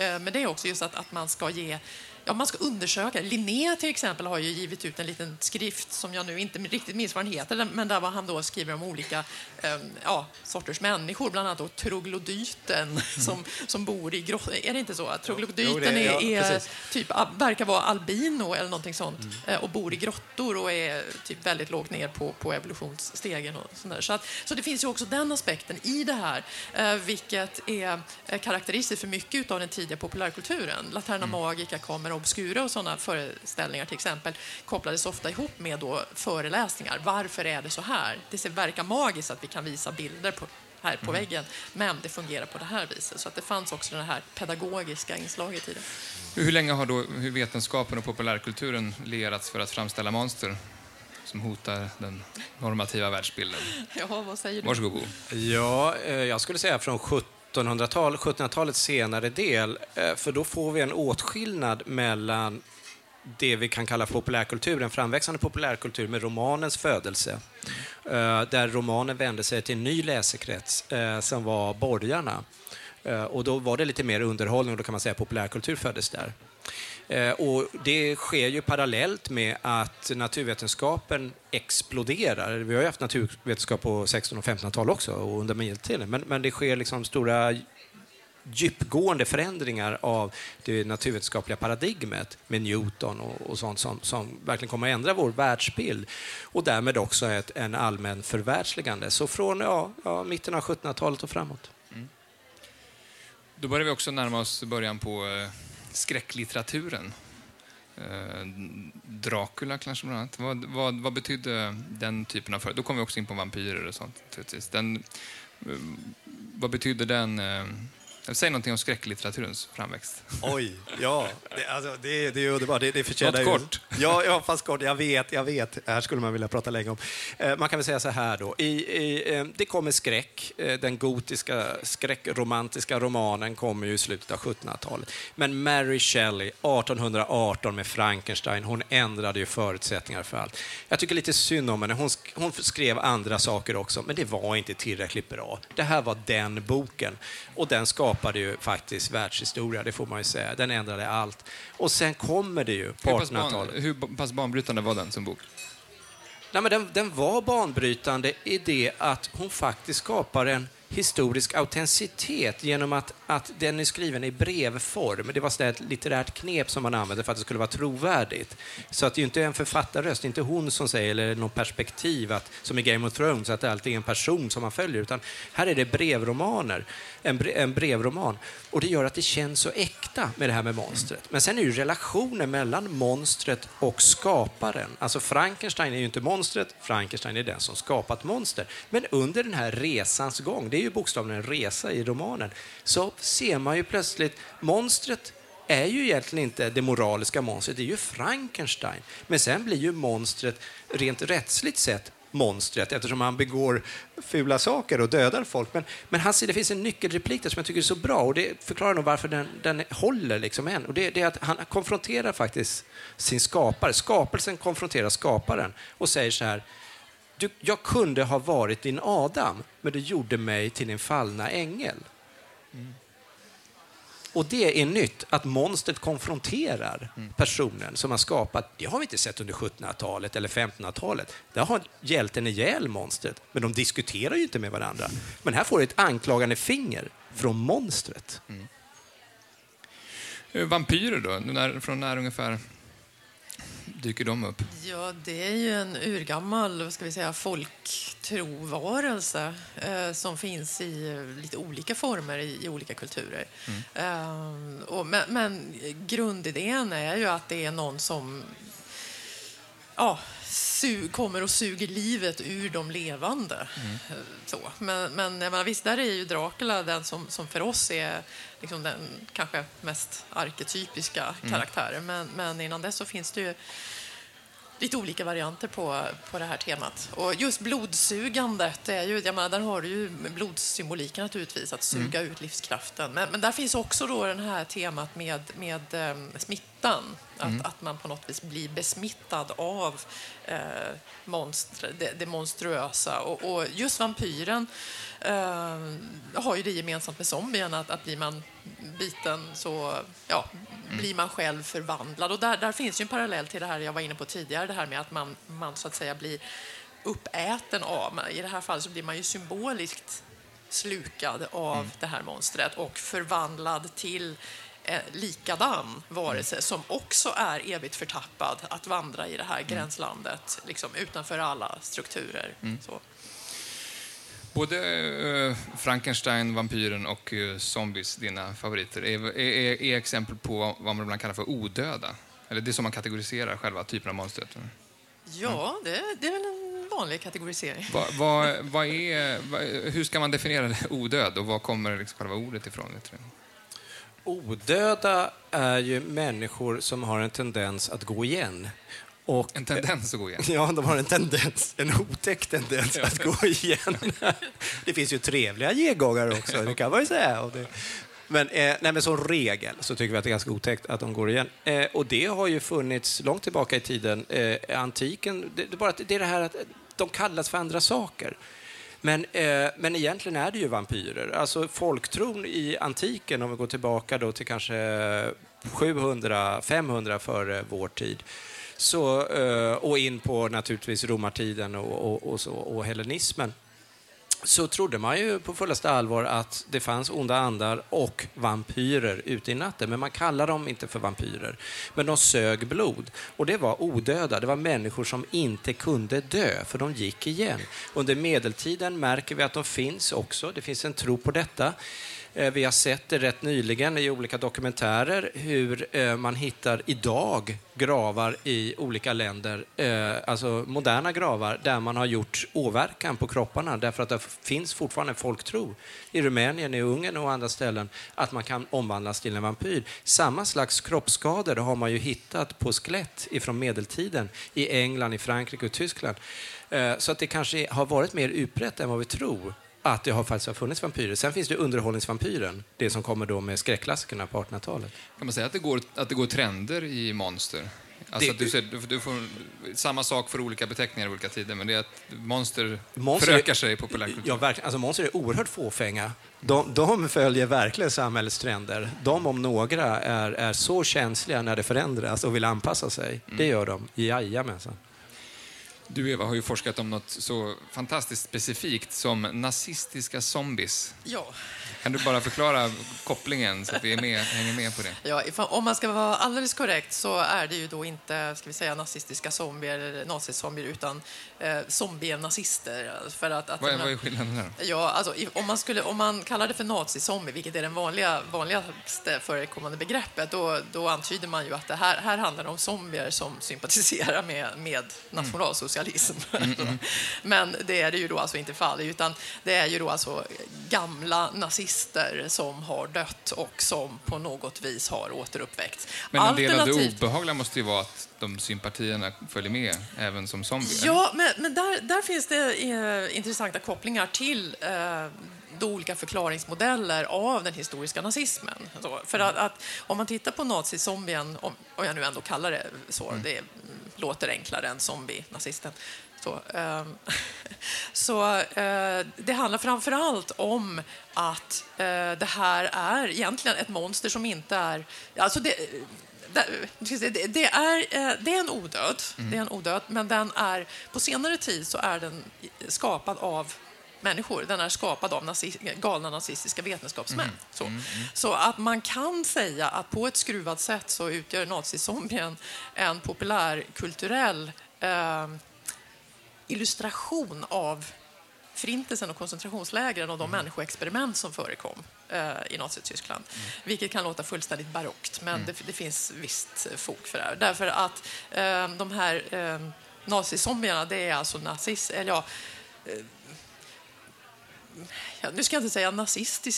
uh, med det också, just att, att man ska ge ja, man ska undersöka. Linné till exempel har ju givit ut en liten skrift som jag nu inte riktigt minns vad den heter, men där han då skriver om olika eh, ja, sorters människor, bland annat då troglodyten mm. som, som bor i grottor. Är det inte så? Att troglodyten jo, är, ja, är typ, verkar vara albino eller någonting sånt mm. Eh, och bor i grottor och är typ väldigt lågt ner på, på evolutionsstegen. Och sånt så, att, så det finns ju också den aspekten i det här, eh, vilket är karaktäristiskt för mycket av den tidiga populärkulturen. Laterna mm. Magica kommer obskura och sådana föreställningar till exempel kopplades ofta ihop med då föreläsningar. Varför är det så här? Det verkar magiskt att vi kan visa bilder på, här på mm. väggen, men det fungerar på det här viset. Så att det fanns också det här pedagogiska inslaget i det. Hur länge har då hur vetenskapen och populärkulturen lerats för att framställa monster? som hotar den normativa världsbilden. Ja, vad säger du? Varsågod, Bo. Ja, eh, jag skulle säga från 70 1700-tal, 1700-talets senare del, eh, för då får vi en åtskillnad mellan det vi kan kalla populärkultur, en framväxande populärkultur med romanens födelse. Eh, där romanen vände sig till en ny läsekrets eh, som var borgarna. Och då var det lite mer underhållning och då kan man säga populärkultur föddes där. Eh, och det sker ju parallellt med att naturvetenskapen exploderar. Vi har ju haft naturvetenskap på 1600 och 1500-tal också och under medeltiden. Men, men det sker liksom stora djupgående förändringar av det naturvetenskapliga paradigmet med Newton och, och sånt som, som, verkligen kommer att ändra vår världsbild och därmed också ett en allmän förvärldsligande. Så från ja, ja, mitten av 1700-talet och framåt. Mm. Då börjar vi också närma oss början på eh, skräcklitteraturen. Eh, Dracula kanske bland annat. Vad, vad, vad betydde den typen av... Då kommer vi också in på vampyrer och sånt. Den, eh, vad betydde den, eh, Säg någonting om skräcklitteraturens framväxt. Oj, ja. Det, alltså, det, det är underbart. Det, det förtjänar Något kort. Ja, ja, fast kort. Jag vet, jag vet. Det här skulle man vilja prata länge om. Eh, man kan väl säga så här då. I, i, eh, det kommer skräck. Eh, den gotiska skräckromantiska romanen kommer ju i slutet av 1700-talet. Men Mary Shelley, 1818 med Frankenstein, hon ändrade ju förutsättningar för allt. Jag tycker lite synd om henne. Hon, sk- hon skrev andra saker också, men det var inte tillräckligt bra. Det här var den boken. Och den skapade ju faktiskt världshistoria, det får man ju säga. Den ändrade allt. Och sen kommer det ju på Hur pass, ban, 1800-talet. hur pass banbrytande var den som bok? Nej, men den, den var banbrytande i det att hon faktiskt skapar en historisk autenticitet genom att, att den är skriven i brevform. Det var så där ett litterärt knep som man använde för att det skulle vara trovärdigt. Så att det är ju inte en författarröst, inte hon som säger, eller någon perspektiv, att, som i Game of Thrones, att det alltid är en person som man följer, utan här är det brevromaner, en, brev, en brevroman. Och det gör att det känns så äkta med det här med monstret. Men sen är ju relationen mellan monstret och skaparen. Alltså Frankenstein är ju inte monstret, Frankenstein är den som skapat monster. Men under den här resans gång, det är ju bokstavligen en resa i romanen, så ser man ju plötsligt monstret är ju egentligen inte det moraliska monstret, det är ju Frankenstein. Men sen blir ju monstret rent rättsligt sett monstret eftersom han begår fula saker och dödar folk. Men, men han, det finns en nyckelreplik där som jag tycker är så bra och det förklarar nog varför den, den håller liksom än. Och det, det är att han konfronterar faktiskt sin skapare. Skapelsen konfronterar skaparen och säger så här du, jag kunde ha varit din Adam, men du gjorde mig till din fallna ängel. Och det är nytt, att monstret konfronterar personen som har skapat. Det har vi inte sett under 1700-talet eller 1500-talet. Där har hjälten ihjäl monstret, men de diskuterar ju inte med varandra. Men här får du ett anklagande finger från monstret. Eh, Vampyrer då? När, från när ungefär dyker de upp? Ja, det är ju en urgammal vad ska vi säga, folktrovarelse eh, som finns i eh, lite olika former i, i olika kulturer. Eh, och, men, men grundidén är ju att det är någon som ja, su- kommer och suger livet ur de levande. Eh, Så. Men, men jag menar, visst, där är ju Dracula den som, som för oss är liksom den kanske mest arketypiska karaktären. Men, men innan dess så finns det ju lite olika varianter på, på det här temat. Och just blodsugandet, det är ju, jag menar, där har du ju blodsymboliken naturligtvis, att suga ut livskraften. Men, men där finns också då det här temat med, med eh, smittan, att, att man på något vis blir besmittad av eh, monster, det, det monstruösa. Och, och just vampyren eh, har ju det gemensamt med zombien, att, att blir man biten så ja, blir man själv förvandlad. Och där, där finns ju en parallell till det här jag var inne på tidigare, det här med att man, man så att säga blir uppäten av, i det här fallet så blir man ju symboliskt slukad av det här monstret och förvandlad till eh, likadan varelse som också är evigt förtappad att vandra i det här gränslandet liksom, utanför alla strukturer. Så. Både eh, Frankenstein, vampyren och eh, zombies, dina favoriter, är, är, är exempel på vad man ibland kallar för odöda. Eller det är som man kategoriserar själva typen av monstret. Ja, det, det är väl en vanlig kategorisering. Vad, vad, vad är, vad, hur ska man definiera odöd och var kommer liksom själva ordet ifrån? vet du? Odöda är ju människor som har en tendens att gå igen. Och En tendens att gå igen. Ja, de har en tendens, en otäck tendens att gå igen. Det finns ju trevliga gegångare också, det kan man ju säga. Men, eh, nej, men som regel så tycker vi att det är ganska otäckt att de går igen. Eh, och det har ju funnits långt tillbaka i tiden. Eh, antiken, det, det, bara det är det här att de kallas för andra saker. Men, eh, men egentligen är det ju vampyrer. Alltså folktron i antiken, om vi går tillbaka då till kanske 700-500 före vår tid, så, eh, och in på naturligtvis romartiden och, och, och, så, och hellenismen, så trodde man ju på fullaste allvar att det fanns onda andar och vampyrer ute i natten. Men man kallar dem inte för vampyrer. Men de sög blod. Och det var odöda. Det var människor som inte kunde dö, för de gick igen. Under medeltiden märker vi att de finns också. Det finns en tro på detta. Eh, vi har sett det rätt nyligen i olika dokumentärer hur eh, man hittar idag gravar i olika länder, eh, alltså moderna gravar, där man har gjort åverkan på kropparna därför att det finns fortfarande folktro i Rumänien, i Ungern och andra ställen att man kan omvandlas till en vampyr. Samma slags kroppsskador har man ju hittat på skelett ifrån medeltiden i England, i Frankrike och Tyskland. Så att det kanske har varit mer utbrett än vad vi tror att det har faktiskt har funnits vampyrer. Sen finns det underhållningsvampyren, det som kommer då med skräckklassikerna på 1800-talet. Kan man säga att det går, att det går trender i monster? Alltså det, du, ser, du, du, får samma sak för olika beteckningar i olika tider, men det är att monster, monster förökar sig i populärkulturen. Ja, verkligen. Alltså, monster är oerhört fåfänga. De, de följer verkligen samhällets trender. De om några är, är så känsliga när det förändras och vill anpassa sig. Mm. Det gör de. Jajamensan. Du Eva har ju forskat om något så fantastiskt specifikt som nazistiska zombies. Ja. Kan du bara förklara kopplingen så att vi är med, hänger med på det? Ja, om man ska vara alldeles korrekt så är det ju då inte ska vi säga, nazistiska zombier eller nazizombier utan eh, zombie-nazister. För att, att vad, är, vad är skillnaden där? Ja, alltså, om, man skulle, om man kallar det för nazizombie, vilket är det vanliga, vanligaste förekommande begreppet, då, då antyder man ju att det här, här handlar om zombier som sympatiserar med, med nationalsocialism. Mm. Mm, mm. Men det är det ju då alltså inte fall, utan det är ju då alltså gamla nazister som har dött och som på något vis har återuppväckts. Men en del av det obehagliga måste ju vara att de sympatierna följer med även som zombier? Ja, men, men där, där finns det eh, intressanta kopplingar till eh, de olika förklaringsmodeller av den historiska nazismen. Så, för att, att, om man tittar på nazizombien, om, om jag nu ändå kallar det så, mm. det låter enklare än zombie-nazisten, så, eh, så eh, det handlar framför allt om att eh, det här är egentligen ett monster som inte är... Alltså det, det, det, är, eh, det är en odöd, mm. det är en odöd, men den är, på senare tid så är den skapad av människor. Den är skapad av nazist, galna nazistiska vetenskapsmän. Mm. Så. Mm, mm. så. att man kan säga att på ett skruvat sätt så utgör nazizombien en populärkulturell eh, illustration av Förintelsen och koncentrationslägren och de mm. människoexperiment som förekom eh, i Nazityskland. Mm. Vilket kan låta fullständigt barockt, men mm. det, det, finns visst fog för det. Därför att eh, de här eh, nazizombierna, det är alltså nazis, eller ja, eh, ja, nu ska jag inte säga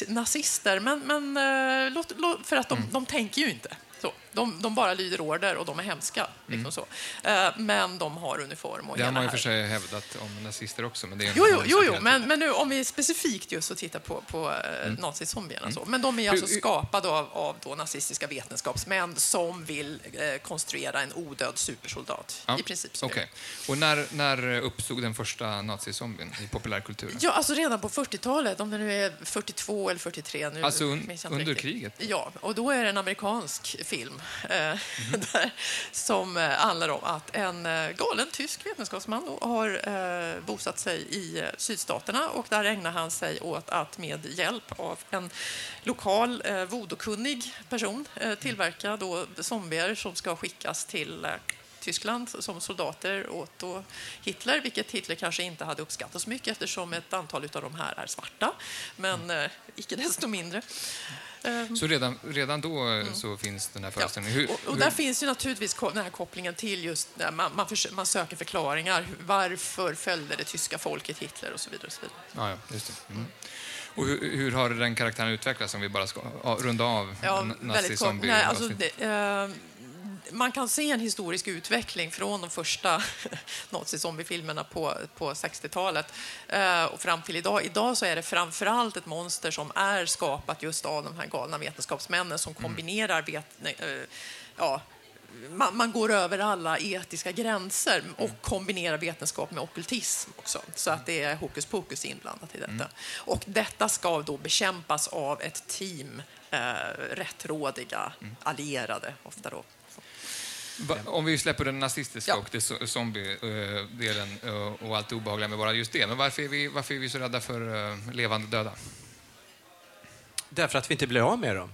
nazister, men, men eh, låt, låt, för att de, mm. de tänker ju inte. Så, de, de, bara lyder order och de är hemska. Liksom mm. så. Uh, men de har uniform. Och det har man ju för sig hävdat om nazister också. Men det är jo, jo, jo, jo men, men nu, om vi specifikt just tittar på, på uh, mm. nazizombierna. Mm. Så. Men de är alltså skapade av, av då nazistiska vetenskapsmän som vill uh, konstruera en odöd supersoldat. Ja. I princip. Okay. Och när, när uppstod den första nazizombien i populärkulturen? Ja, alltså redan på 40-talet, om det nu är 42 eller 40 Nu, alltså un, under riktigt. kriget? Ja, och då är det en amerikansk film mm. där, som eh, handlar om att en eh, galen tysk vetenskapsman har eh, bosatt sig i sydstaterna och där ägnar han sig åt att med hjälp av en lokal eh, vodokunnig person tillverka då zombier som ska skickas till Tyskland som soldater åt då Hitler, vilket Hitler kanske inte hade uppskattat så mycket eftersom ett antal av de här är svarta, men eh, icke desto mindre. Ehm. Så redan, redan då mm. så finns den här föreställningen? Ja. Och, och, där finns ju naturligtvis den här kopplingen till just man, man, försöker, man, söker förklaringar. Varför följde det tyska folket Hitler och så vidare. Och så vidare. Ja, ja, just det. Mm. Och hur, hur, har den karaktären utvecklats om vi bara ska runda av ja, nazi-zombie? Alltså, eh, man kan se en historisk utveckling från de första nazi-zombiefilmerna på, på 60-talet eh, och fram till idag. Idag så är det framför allt ett monster som är skapat just av de här galna vetenskapsmännen som mm. kombinerar vet, eh, ja, man, man, går över alla etiska gränser och mm. kombinerar vetenskap med okultism också. Så att det är hokus pokus inblandat i detta. Mm. Och detta ska då bekämpas av ett team eh, rättrådiga allierade, ofta då om vi släpper den nazistiska ja. och det zombie-delen och allt det obehagliga med bara just det. Men varför är vi, varför är vi så rädda för eh, levande döda? Därför att vi inte blir av med dem.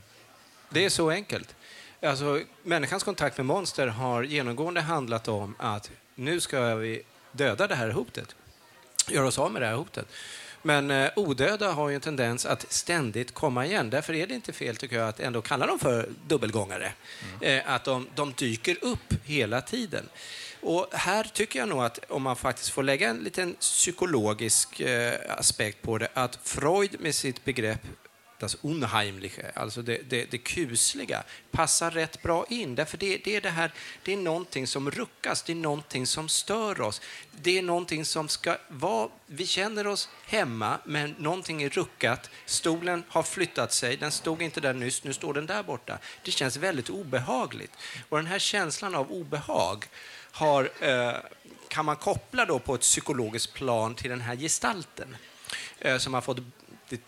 Det är så enkelt. Alltså, människans kontakt med monster har genomgående handlat om att nu ska vi döda det här hotet. Göra oss av med det här hotet. Men eh, odöda har ju en tendens att ständigt komma igen. Därför är det inte fel, tycker jag, att ändå kalla dem för dubbelgångare. Mm. Eh, att de, de dyker upp hela tiden. Och här tycker jag nog att om man faktiskt får lägga en liten psykologisk eh, aspekt på det, att Freud med sitt begrepp das Unheimliche, alltså det, det, det kusliga, passar rätt bra in. Därför det, det, är det här, det är någonting som ruckas, det är någonting som stör oss. Det är någonting som ska vara... Vi känner oss hemma, men någonting är ruckat. Stolen har flyttat sig, den stod inte där nyss, nu står den där borta. Det känns väldigt obehagligt. Och den här känslan av obehag har, eh, kan man koppla då på ett psykologiskt plan till den här gestalten eh, som har fått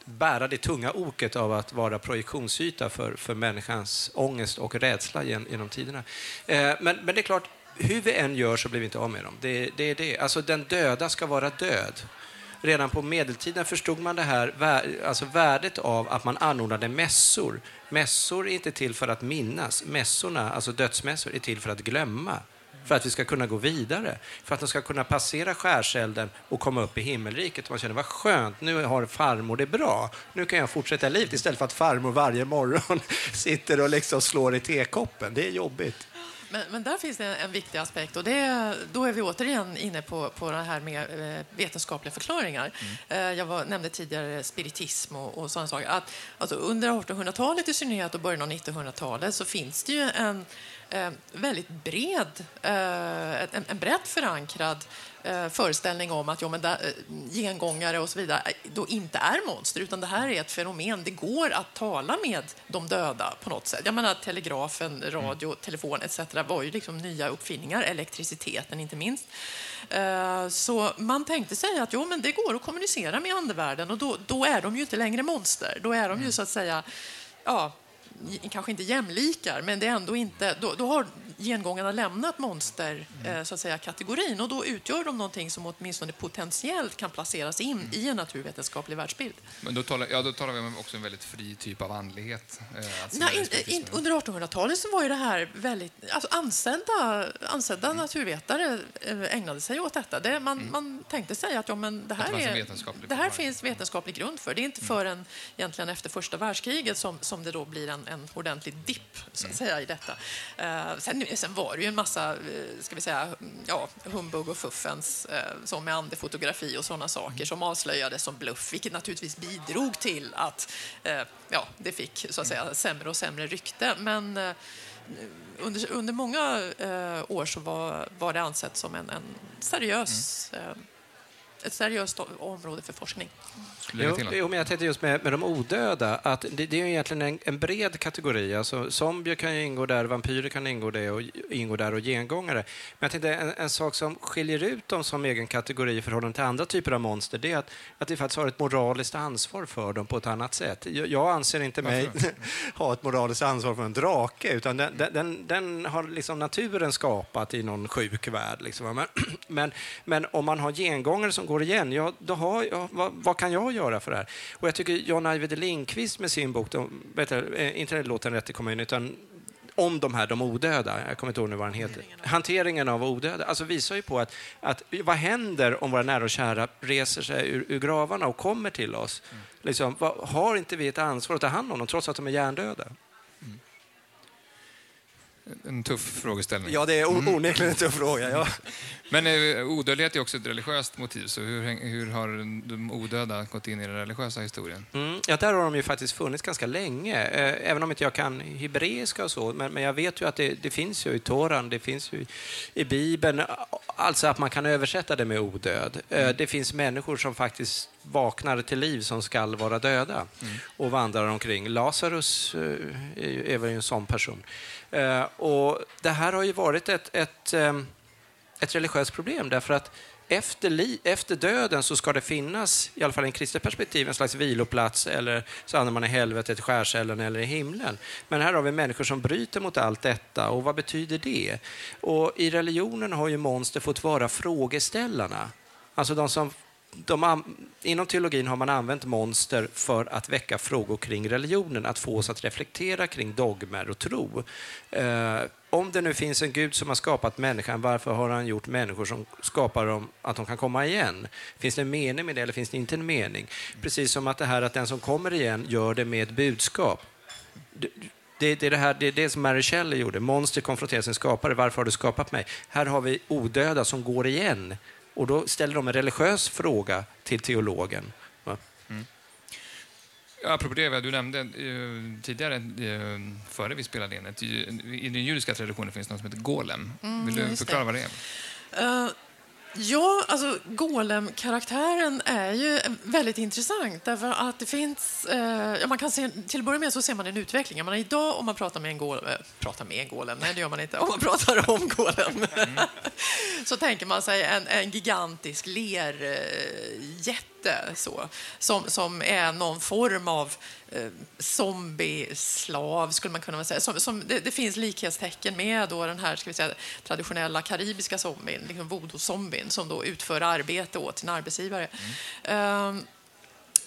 bära det tunga oket av att vara projektionsyta för, för människans ångest och rädsla gen, genom tiderna. Eh, men, men det är klart, hur vi än gör så blir vi inte av med dem. Det, det är det. Alltså, den döda ska vara död. Redan på medeltiden förstod man det här, alltså värdet av att man anordnade mässor. Mässor är inte till för att minnas. Mässorna, alltså dödsmässor, är till för att glömma för att vi ska kunna gå vidare. För att de ska kunna passera skärselden och komma upp i himmelriket. Man känner, vad skönt, nu har farmor det bra. Nu kan jag fortsätta livet istället för att farmor varje morgon sitter och liksom slår i tekoppen. Det är jobbigt. Men, men, där finns det en viktig aspekt och det, då är vi återigen inne på, på det här med eh, vetenskapliga förklaringar. Mm. Eh, jag var, nämnde tidigare spiritism och, och sådana saker. Att, alltså under 1800-talet i synnerhet och början av 1900-talet så finns det ju en väldigt bred, eh, en, en brett förankrad eh, föreställning om att ja, men där, eh, gengångare och så vidare eh, då inte är monster, utan det här är ett fenomen. Det går att tala med de döda på något sätt. Jag menar, telegrafen, radio, mm. telefon etc. var ju liksom nya uppfinningar, elektriciteten inte minst. Eh, så man tänkte sig att jo, men det går att kommunicera med andevärlden och då, då är de ju inte längre monster. Då är de ju mm. så att säga ja, kanske inte jämlikar, men det är ändå inte, då, då har gengångarna lämnat monsterkategorin eh, och då utgör de någonting som åtminstone potentiellt kan placeras in mm. i en naturvetenskaplig världsbild. Men då talar, ja, då talar vi om också en väldigt fri typ av andlighet? Eh, Nej, in, in, under 1800-talet så var ju det här väldigt... Alltså ansedda, ansedda mm. naturvetare eh, ägnade sig åt detta. Det, man, mm. man tänkte sig att ja, men det här, är, det här finns vetenskaplig grund för. Det är inte mm. förrän egentligen efter första världskriget som, som det då blir en, en ordentlig dipp så att mm. säga, i detta. Uh, sen sen var det ju en massa eh, ska vi säga, ja, humbug och fuffens eh, som med andefotografi och sådana saker som avslöjades som bluff, vilket naturligtvis bidrog till att eh, ja, det fick så att säga, sämre och sämre rykte. Men under, under många år så var, var det ansett som en, en seriös mm ett seriöst område för forskning. Jo, jo, men jag tänkte just med, med de odöda, att det, det är egentligen en, en, bred kategori. Alltså, zombier kan ju ingå där, vampyrer kan ingå, det och, ingå där och gengångare. Men jag tänkte en, en, sak som skiljer ut dem som egen kategori i förhållande till andra typer av monster, det är att, att vi faktiskt har ett moraliskt ansvar för dem på ett annat sätt. Jag, jag anser inte mig ha ett moraliskt ansvar för en drake, utan den, den, den, har liksom naturen skapat i någon sjuk värld. Liksom. Men, men, men om man har gengångare som går igen, ja, då har jag, vad, vad, kan jag göra för det här? Och jag tycker John Ajvide Lindqvist med sin bok, de, vet du, eh, inte låten Rätt till kommun, utan om de här, de odöda, jag kommer inte ihåg nu vad den heter, hanteringen av odöda, alltså visar ju på att, att vad händer om våra nära och kära reser sig ur, ur gravarna och kommer till oss? Mm. Liksom, vad, har inte vi ett ansvar att ta hand om dem trots att de är hjärndöda? En tuff frågeställning. Ja, det är mm. onekligen en tuff fråga. Ja. Men eh, odödlighet är också ett religiöst motiv, så hur, hur har de odöda gått in i den religiösa historien? Mm. Ja, där har de ju faktiskt funnits ganska länge, eh, även om inte jag kan hebreiska och så. Men, men jag vet ju att det, det, finns ju i Toran, det finns ju i Bibeln, alltså att man kan översätta det med odöd. Eh, mm. Det finns människor som faktiskt vaknar till liv som skall vara döda mm. och vandrar omkring. Lazarus är väl en sån person. Eh, och det här har ju varit ett, ett ehm, ett religiöst problem därför att efter, li, efter döden så ska det finnas, i alla fall i en kristet perspektiv, en slags viloplats eller så hamnar man i helvetet, skärselden eller i himlen. Men här har vi människor som bryter mot allt detta och vad betyder det? Och i religionen har ju monster fått vara frågeställarna. Alltså de som de, inom teologin har man använt monster för att väcka frågor kring religionen, att få oss att reflektera kring dogmer och tro. Eh, om det nu finns en gud som har skapat människan, varför har han gjort människor som skapar dem att de kan komma igen? Finns det en mening med det eller finns det inte en mening? Precis som att det här att den som kommer igen gör det med ett budskap. Det, det, det, är det, här, det är det som Mary Shelley gjorde. Monster konfronterar sin skapare. Varför har du skapat mig? Här har vi odöda som går igen. Och då ställer de en religiös fråga till teologen. Mm. Apropå det, du nämnde eh, tidigare, eh, före vi spelade in, i den judiska traditionen finns något som heter golem. Mm, Vill du förklara vad det är? Ja, alltså Golem-karaktären är ju väldigt intressant därför att det finns... Eh, man kan se, till att börja med så ser man en utveckling. Man idag om man pratar med en golem... Äh, pratar med en golem? Nej, det gör man inte. Om man pratar om golem mm. så tänker man sig en, en gigantisk lerjätte så, som, som är någon form av eh, zombieslav, skulle man kunna säga. Som, som, det, det, finns likhetstecken med då den här ska vi säga, traditionella karibiska zombien, liksom voodoo-zombien, som då utför arbete åt sin arbetsgivare. Mm. Eh,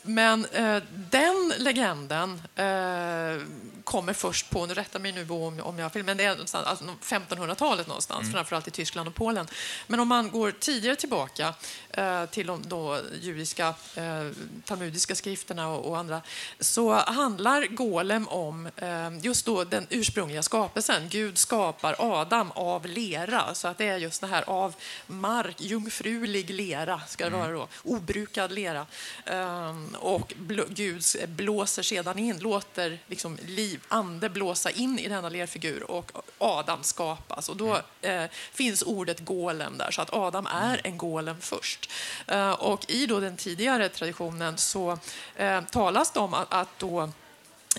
men eh, den legenden eh, kommer först på, nu rätta mig nu om, om jag har fel, men det är alltså 1500-talet någonstans, mm. framförallt i Tyskland och Polen. Men om man går tidigare tillbaka eh, till de då, judiska eh, talmudiska skrifterna och, och, andra, så handlar Golem om eh, just då den ursprungliga skapelsen. Gud skapar Adam av lera, så att det är just det här av mark, jungfrulig lera, ska det mm. vara då, obrukad lera. Um, och Gud blåser sedan in, låter liksom liv, ande blåsa in i denna lerfigur och Adam skapas. Och då eh, finns ordet golem där, så att Adam är en golem först. Eh, och i då den tidigare traditionen så eh, talas det om att, att då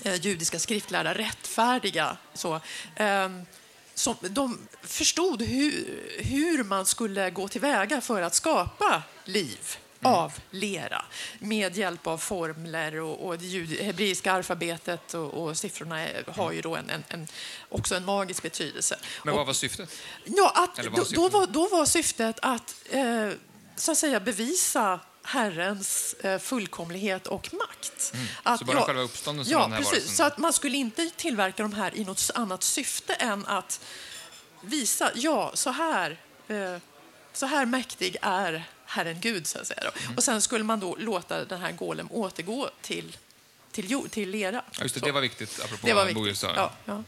eh, judiska skriftlärda rättfärdiga så, ehm, som, de förstod hur, hur man skulle gå tillväga för att skapa liv Mm. Av lera med hjälp av formler och, och det hebreiska alfabetet och, och siffrorna har ju då en, en, en, också en magisk betydelse. Men vad var syftet? Ja, att, var syftet? Då, var, då var syftet att, eh, så att säga, bevisa Herrens eh, fullkomlighet och makt. Mm. Att, så bara ja, själva uppståndelsen ja, precis, varelsen. Så att man skulle inte tillverka de här i något annat syfte än att visa, ja, så här, eh, så här mäktig är Herren Gud. Så att säga mm. Och sen skulle man då låta den här golem återgå till, till, jord, till lera. Ja, just det, det var viktigt, apropå det var viktigt. Ja, ja.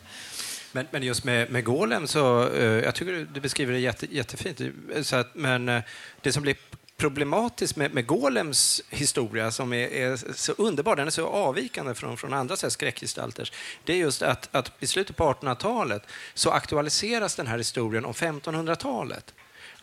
Men, men just med, med Golem så, uh, jag tycker du beskriver det jätte, jättefint. Så att, men uh, det som blir problematiskt med, med Golems historia, som är, är, så underbar, den är så avvikande från, från andra så här, skräckgestalters, det är just att, att i slutet på 1800-talet så aktualiseras den här historien om 1500-talet.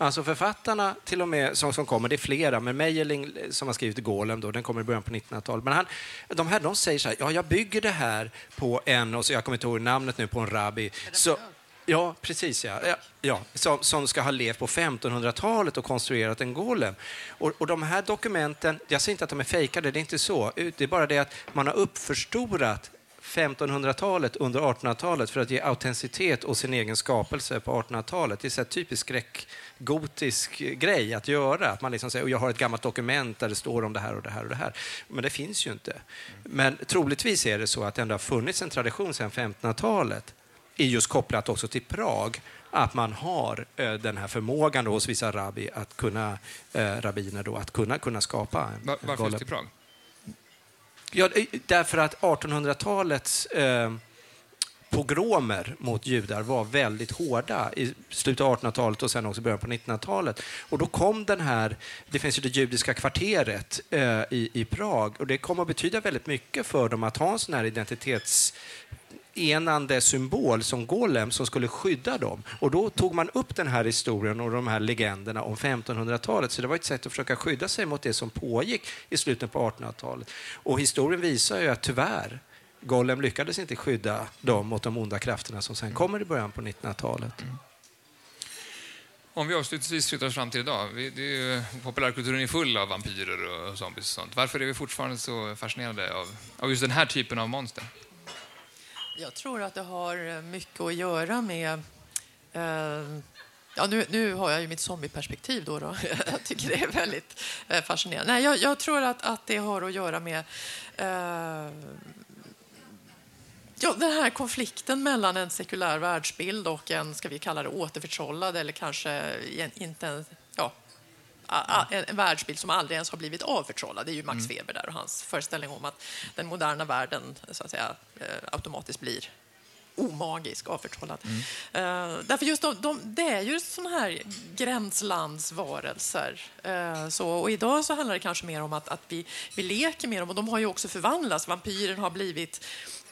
Alltså författarna till och med som, som kommer, det är flera, men Meijerling som har skrivit Golem, då, den kommer i början på 1900-talet. Men han, de här de säger så här, ja, jag bygger det här på en, och så, jag kommer inte ihåg namnet nu, på en rabbi. Så, Ja, precis. Ja. ja, som, som, ska ha levt på 1500-talet och konstruerat en golem. Och, och de här dokumenten, jag säger inte att de är fejkade, det är inte så. Det är bara det att man har uppförstorat 1500-talet under 1800-talet för att ge autenticitet åt sin egen skapelse på 1800-talet. Det är en typisk skräckgotisk grej att göra. Att man liksom säger, jag har ett gammalt dokument där det står om det här och det här och det här. Men det finns ju inte. Men troligtvis är det så att det ändå har funnits en tradition sedan 1500-talet, är just kopplat också till Prag, att man har eh, den här förmågan hos vissa rabbi att kunna, eh, rabbiner då, att kunna, kunna skapa en Varför just i Prag? Ja, därför att 1800-talets eh, pogromer mot judar var väldigt hårda i slutet av 1800-talet och sen också början på 1900-talet. Och då kom den här, det finns ju det judiska kvarteret eh, i, i Prag och det kom att betyda väldigt mycket för dem att ha en sån här identitets enande symbol som Golem som skulle skydda dem. Och då tog man upp den här historien och de här legenderna om 1500-talet. Så det var ett sätt att försöka skydda sig mot det som pågick i slutet på 1800-talet. Och historien visar ju att tyvärr, Golem lyckades inte skydda dem mot de onda krafterna som sen kommer i början på 1900-talet. Mm. Om vi avslutningsvis flyttar oss fram till idag. Det är populärkulturen är full av vampyrer och zombies och sånt. Varför är vi fortfarande så fascinerade av, av just den här typen av monster? Jag tror att det har mycket att göra med eh, Ja, nu, nu har jag ju mitt zombieperspektiv. Då, då. Jag tycker det är väldigt eh, fascinerande. Nej, jag, jag tror att, att det har att göra med eh, Ja, den här konflikten mellan en sekulär världsbild och en, ska vi kalla det återförtrollad eller kanske inte en, ja, en, världsbild som aldrig ens har blivit avförtrollad. Det är ju Max mm. Weber där och hans föreställning om att den moderna världen så att säga, eh, automatiskt blir omagisk, avförtrollad. Mm. Uh, därför just de, de, det är ju såna här gränslandsvarelser. Uh, så, och idag så handlar det kanske mer om att, att vi, vi leker med dem och de har ju också förvandlats. Vampyren har blivit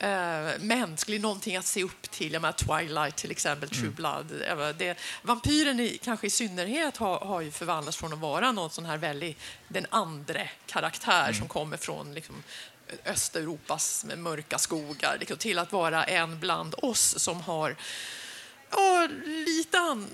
Uh, mänsklig, någonting att se upp till. Jag menar, Twilight till exempel, True mm. Blood. Det, vampyren i, kanske i synnerhet har, har ju förvandlats från att vara någon sån här väldigt, den andre karaktär mm. som kommer från liksom, Östeuropas mörka skogar liksom, till att vara en bland oss som har ja, lite, an,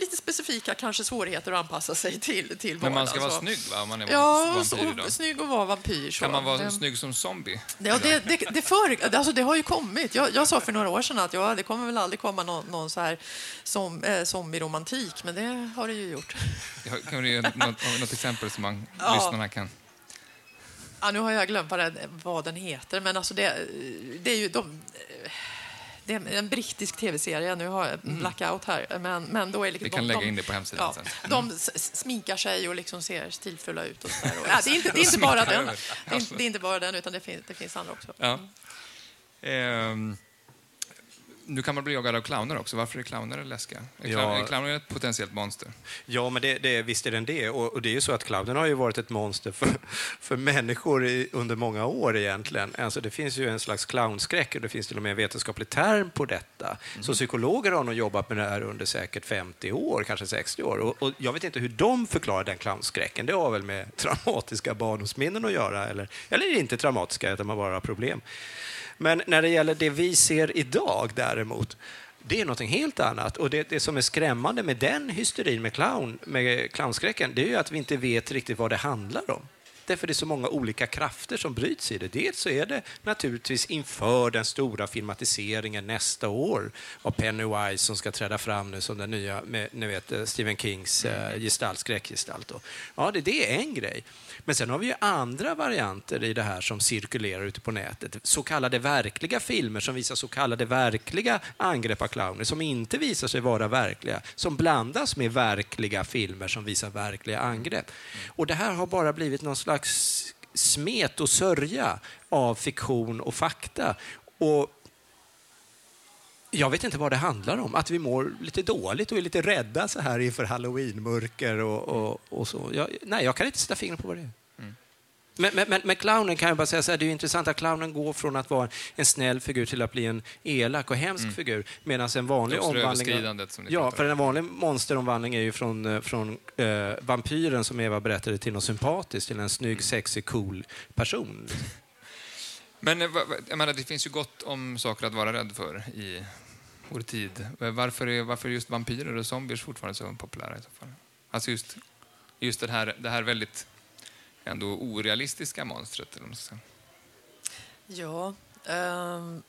lite specifika kanske svårigheter att anpassa sig till, till Men man ska vara snygg, va? Om man är ja, vampyr idag. snygg och vara vampyr. Så. Kan man vara det, snygg som zombie? Ja, det, det, det, för, alltså det har ju kommit. Jag, jag sa för några år sedan att ja, det kommer väl aldrig komma någon, någon så här som, eh, zombie-romantik, men det har det ju gjort. Kan du ge något, något exempel som man, ja. lyssnarna kan... Ja, nu har jag glömt vad den, vad den heter, men alltså det, det är ju de, det är en brittisk tv-serie. Nu har jag mm. blackout här. Men, men då är liksom, Vi kan de, lägga in det på hemsidan ja, sen. De sminkar sig och liksom ser stilfulla ut. Och så ja, det, är inte, det, är inte bara den. Det är det är inte bara den, utan det finns, det finns andra också. Ja. Mm nu kan man bli jagad av clowner också. Varför är clowner läskiga? Är ja. Är clowner ett potentiellt monster? Ja, men det, det, visst är den det. Och, och det är ju så att clownen har ju varit ett monster för, för människor i, under många år egentligen. Alltså, det finns ju en slags clownskräck och det finns till och med en vetenskaplig term på detta. Mm. Så psykologer har nog jobbat med det här under säkert 50 år, kanske 60 år. Och, och jag vet inte hur de förklarar den clownskräcken. Det har väl med traumatiska barndomsminnen att göra, eller, eller inte traumatiska, utan man bara har problem. Men när det gäller det vi ser idag däremot, det är något helt annat. Och det, det, som är skrämmande med den hysterin med clown, med clownskräcken, det är ju att vi inte vet riktigt vad det handlar om. Därför det är så många olika krafter som bryts i det. Dels så är det naturligtvis inför den stora filmatiseringen nästa år av Pennywise som ska träda fram nu som den nya, med, ni vet, eh, Stephen Kings eh, gestalt, skräckgestalt. Ja, det, det är en grej. Men sen har vi ju andra varianter i det här som cirkulerar ute på nätet. Så kallade verkliga filmer som visar så kallade verkliga angrepp av clowner som inte visar sig vara verkliga, som blandas med verkliga filmer som visar verkliga angrepp. Och det här har bara blivit någon slags smet och sörja av fiktion och fakta. Och jag vet inte vad det handlar om. Att vi mår lite dåligt och är lite rädda så här inför halloweenmörker och, och, och så. Jag, nej, jag kan inte sätta fingret på vad det är. Mm. Men, men, men, clownen kan jag bara säga så här, det är intressant att clownen går från att vara en snäll figur till att bli en elak och hemsk mm. figur. Medan en vanlig omvandling... Ja, för en vanlig monsteromvandling är ju från, eh, från äh, vampyren som Eva berättade till något sympatiskt, till en snygg, mm. sexig, cool person. Men eh, jag menar, det finns ju gott om saker att vara rädd för i vår tid. Eh, varför är, varför är just vampyrer och zombier fortfarande så populära i så fall? Alltså just, just det, här, det här väldigt ändå orealistiska monstret. Eller vad Ja, um,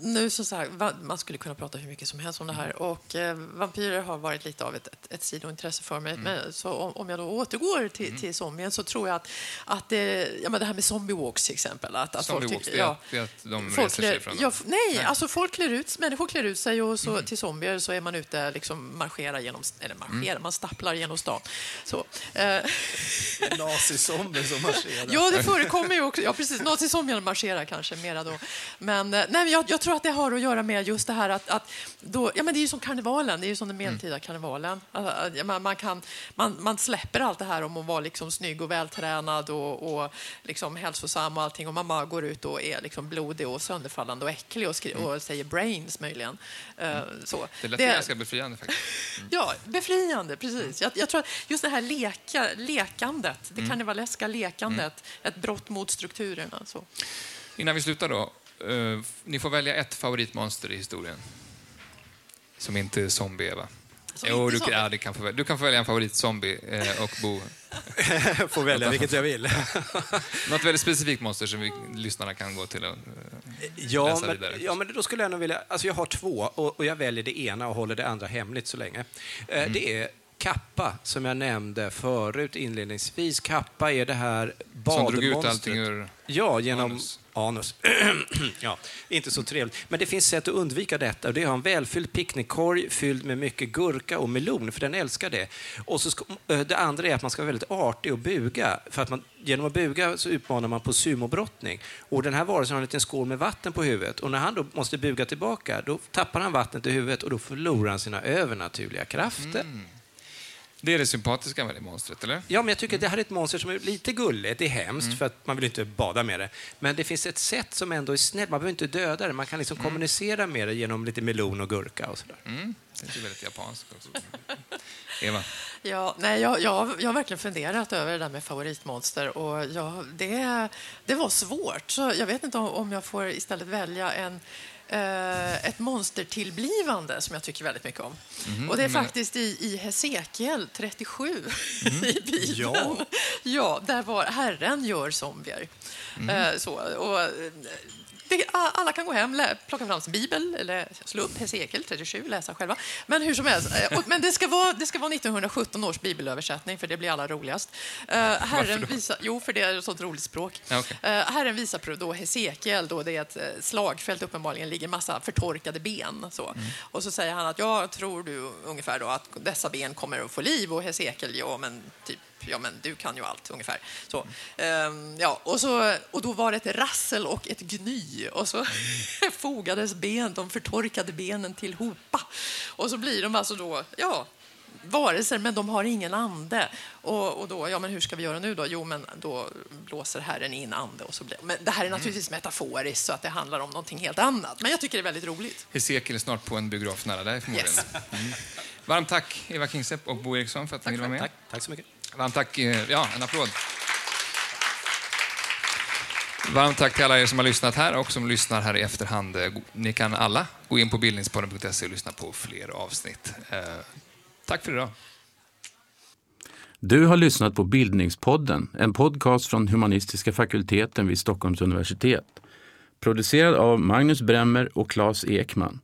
nu så, så här, man skulle kunna prata hur mycket som helst om det här. Och eh, vampyrer har varit lite av ett, ett, ett sidointresse för mig. Mm. Men, så om, om, jag då återgår till, mm. till zombien så tror jag att, att det, ja, men det här med zombie walks till exempel. Att, att zombie folk, walks, ja, det är att de folk reser sig från ja, nej, nej, alltså folk klär ut, människor klär ut sig och så, mm. till zombier så är man ute liksom marscherar genom, eller marscherar, mm. man stapplar genom stan. Så, eh. Nazizombier som marscherar. ja, det förekommer ju också. Ja, precis. Nazizombierna marscherar kanske mera då. Men, eh, nej, jag, jag tror att det har att göra med just det här att, att då, ja, men det är ju som karnevalen, det är ju som den mm. medeltida karnevalen. Alltså, man, man, kan, man, man släpper allt det här om att vara liksom snygg och vältränad och, och liksom hälsosam och allting och man bara går ut och är liksom blodig och sönderfallande och äcklig och, skri- mm. och säger brains möjligen. Uh, så. Det lät det, ganska befriande faktiskt. Mm. Ja, befriande, precis. Jag, jag, tror att just det här leka, lekandet, det mm. karnevaleska lekandet, ett brott mot strukturerna. Så. Innan vi slutar då, Uh, ni får välja ett favoritmonster i historien. Som inte är zombie-Eva. Jo, du, ja, du, kan få, du kan få välja en favoritzombie eh, och Bo... får välja vilket jag vill. Något väldigt specifikt monster som vi, lyssnarna kan gå till och uh, Ja, läsa men, vidare. ja, men då skulle jag nog vilja... Alltså jag har två och, och jag väljer det ena och håller det andra hemligt så länge. Eh, Mm. Det är kappa, som jag nämnde förut inledningsvis. Kappa är det här Som drog ut badmonstret. allting ur... Ja, genom Anus. anus. ja, inte så trevligt. Men det finns sätt att undvika detta. Det är en välfylld picknickkorg fylld med mycket gurka och melon, för den älskar det. Och så ska, det andra är att man ska vara väldigt artig och buga. För att man, genom att buga så utmanar man på sumobrottning. Och den här varelsen har en liten skål med vatten på huvudet. Och när han då måste buga tillbaka, då tappar han vattnet i huvudet och då förlorar han sina övernaturliga krafter. Det är det sympatiska med det monstret, eller? Ja, men jag tycker att det här är ett monster som är lite gulligt. Det är hemskt, Mm. för att man vill inte bada med det. Men det finns ett sätt som ändå är snällt. Man behöver inte döda det. Man kan liksom kommunicera med det genom lite melon och gurka och sådär. Mm. Det är väldigt japanskt också. Eva? Ja, nej, jag, jag, jag har verkligen funderat över det där med favoritmonster och jag, det, det var svårt. Så jag vet inte om, om jag får istället välja en, eh, ett monstertillblivande som jag tycker väldigt mycket om. och det är men- faktiskt i, i Hesekiel 37 i Bibeln. Ja. ja, där var Herren gör zombier. Eh, så, och, eh, det, alla kan gå hem, lä- plocka fram sin bibel eller slå upp Hesekiel 37 läsa själva. Men hur som helst. eh, Men det ska, vara, det ska vara 1917 års bibelöversättning, för det blir allra roligast. Eh, herren då? visar, jo, för det är ett sånt roligt språk. Ja, okej. Eh, Herren visar då Hesekiel, då det är ett slagfält uppenbarligen, ligger massa förtorkade ben. Så. Mm. Och så säger han att jag tror du ungefär då att dessa ben kommer att få liv och Hesekiel, ja men typ Ja, men du kan ju allt ungefär. Så, ehm, ja, och, så, och då var det ett rassel och ett gny och så fogades ben, de förtorkade benen till hopa. Och så blir de alltså då, ja, varelser, men de har ingen ande. Och, och då, ja, men hur ska vi göra nu då? Jo, men då blåser Herren in ande. Och så blir, men det här är naturligtvis metaforiskt, så att det handlar om någonting helt annat. Men jag tycker det är väldigt roligt. Hesekiel är snart på en biograf nära dig förmodligen. Yes. Mm. Varmt tack Eva Kingsepp och Bo Eriksson för att ni ville vara med. Tack, tack så mycket. Varmt tack. Eh, ja, en applåd. Varmt tack till alla er som har lyssnat här och som lyssnar här i efterhand. Eh, ni kan alla gå in på bildningspodden.se och lyssna på fler avsnitt. Eh, tack för idag. Du har lyssnat på Bildningspodden, en podcast från humanistiska fakulteten vid Stockholms universitet. Producerad av Magnus Bremmer och Claes Ekman.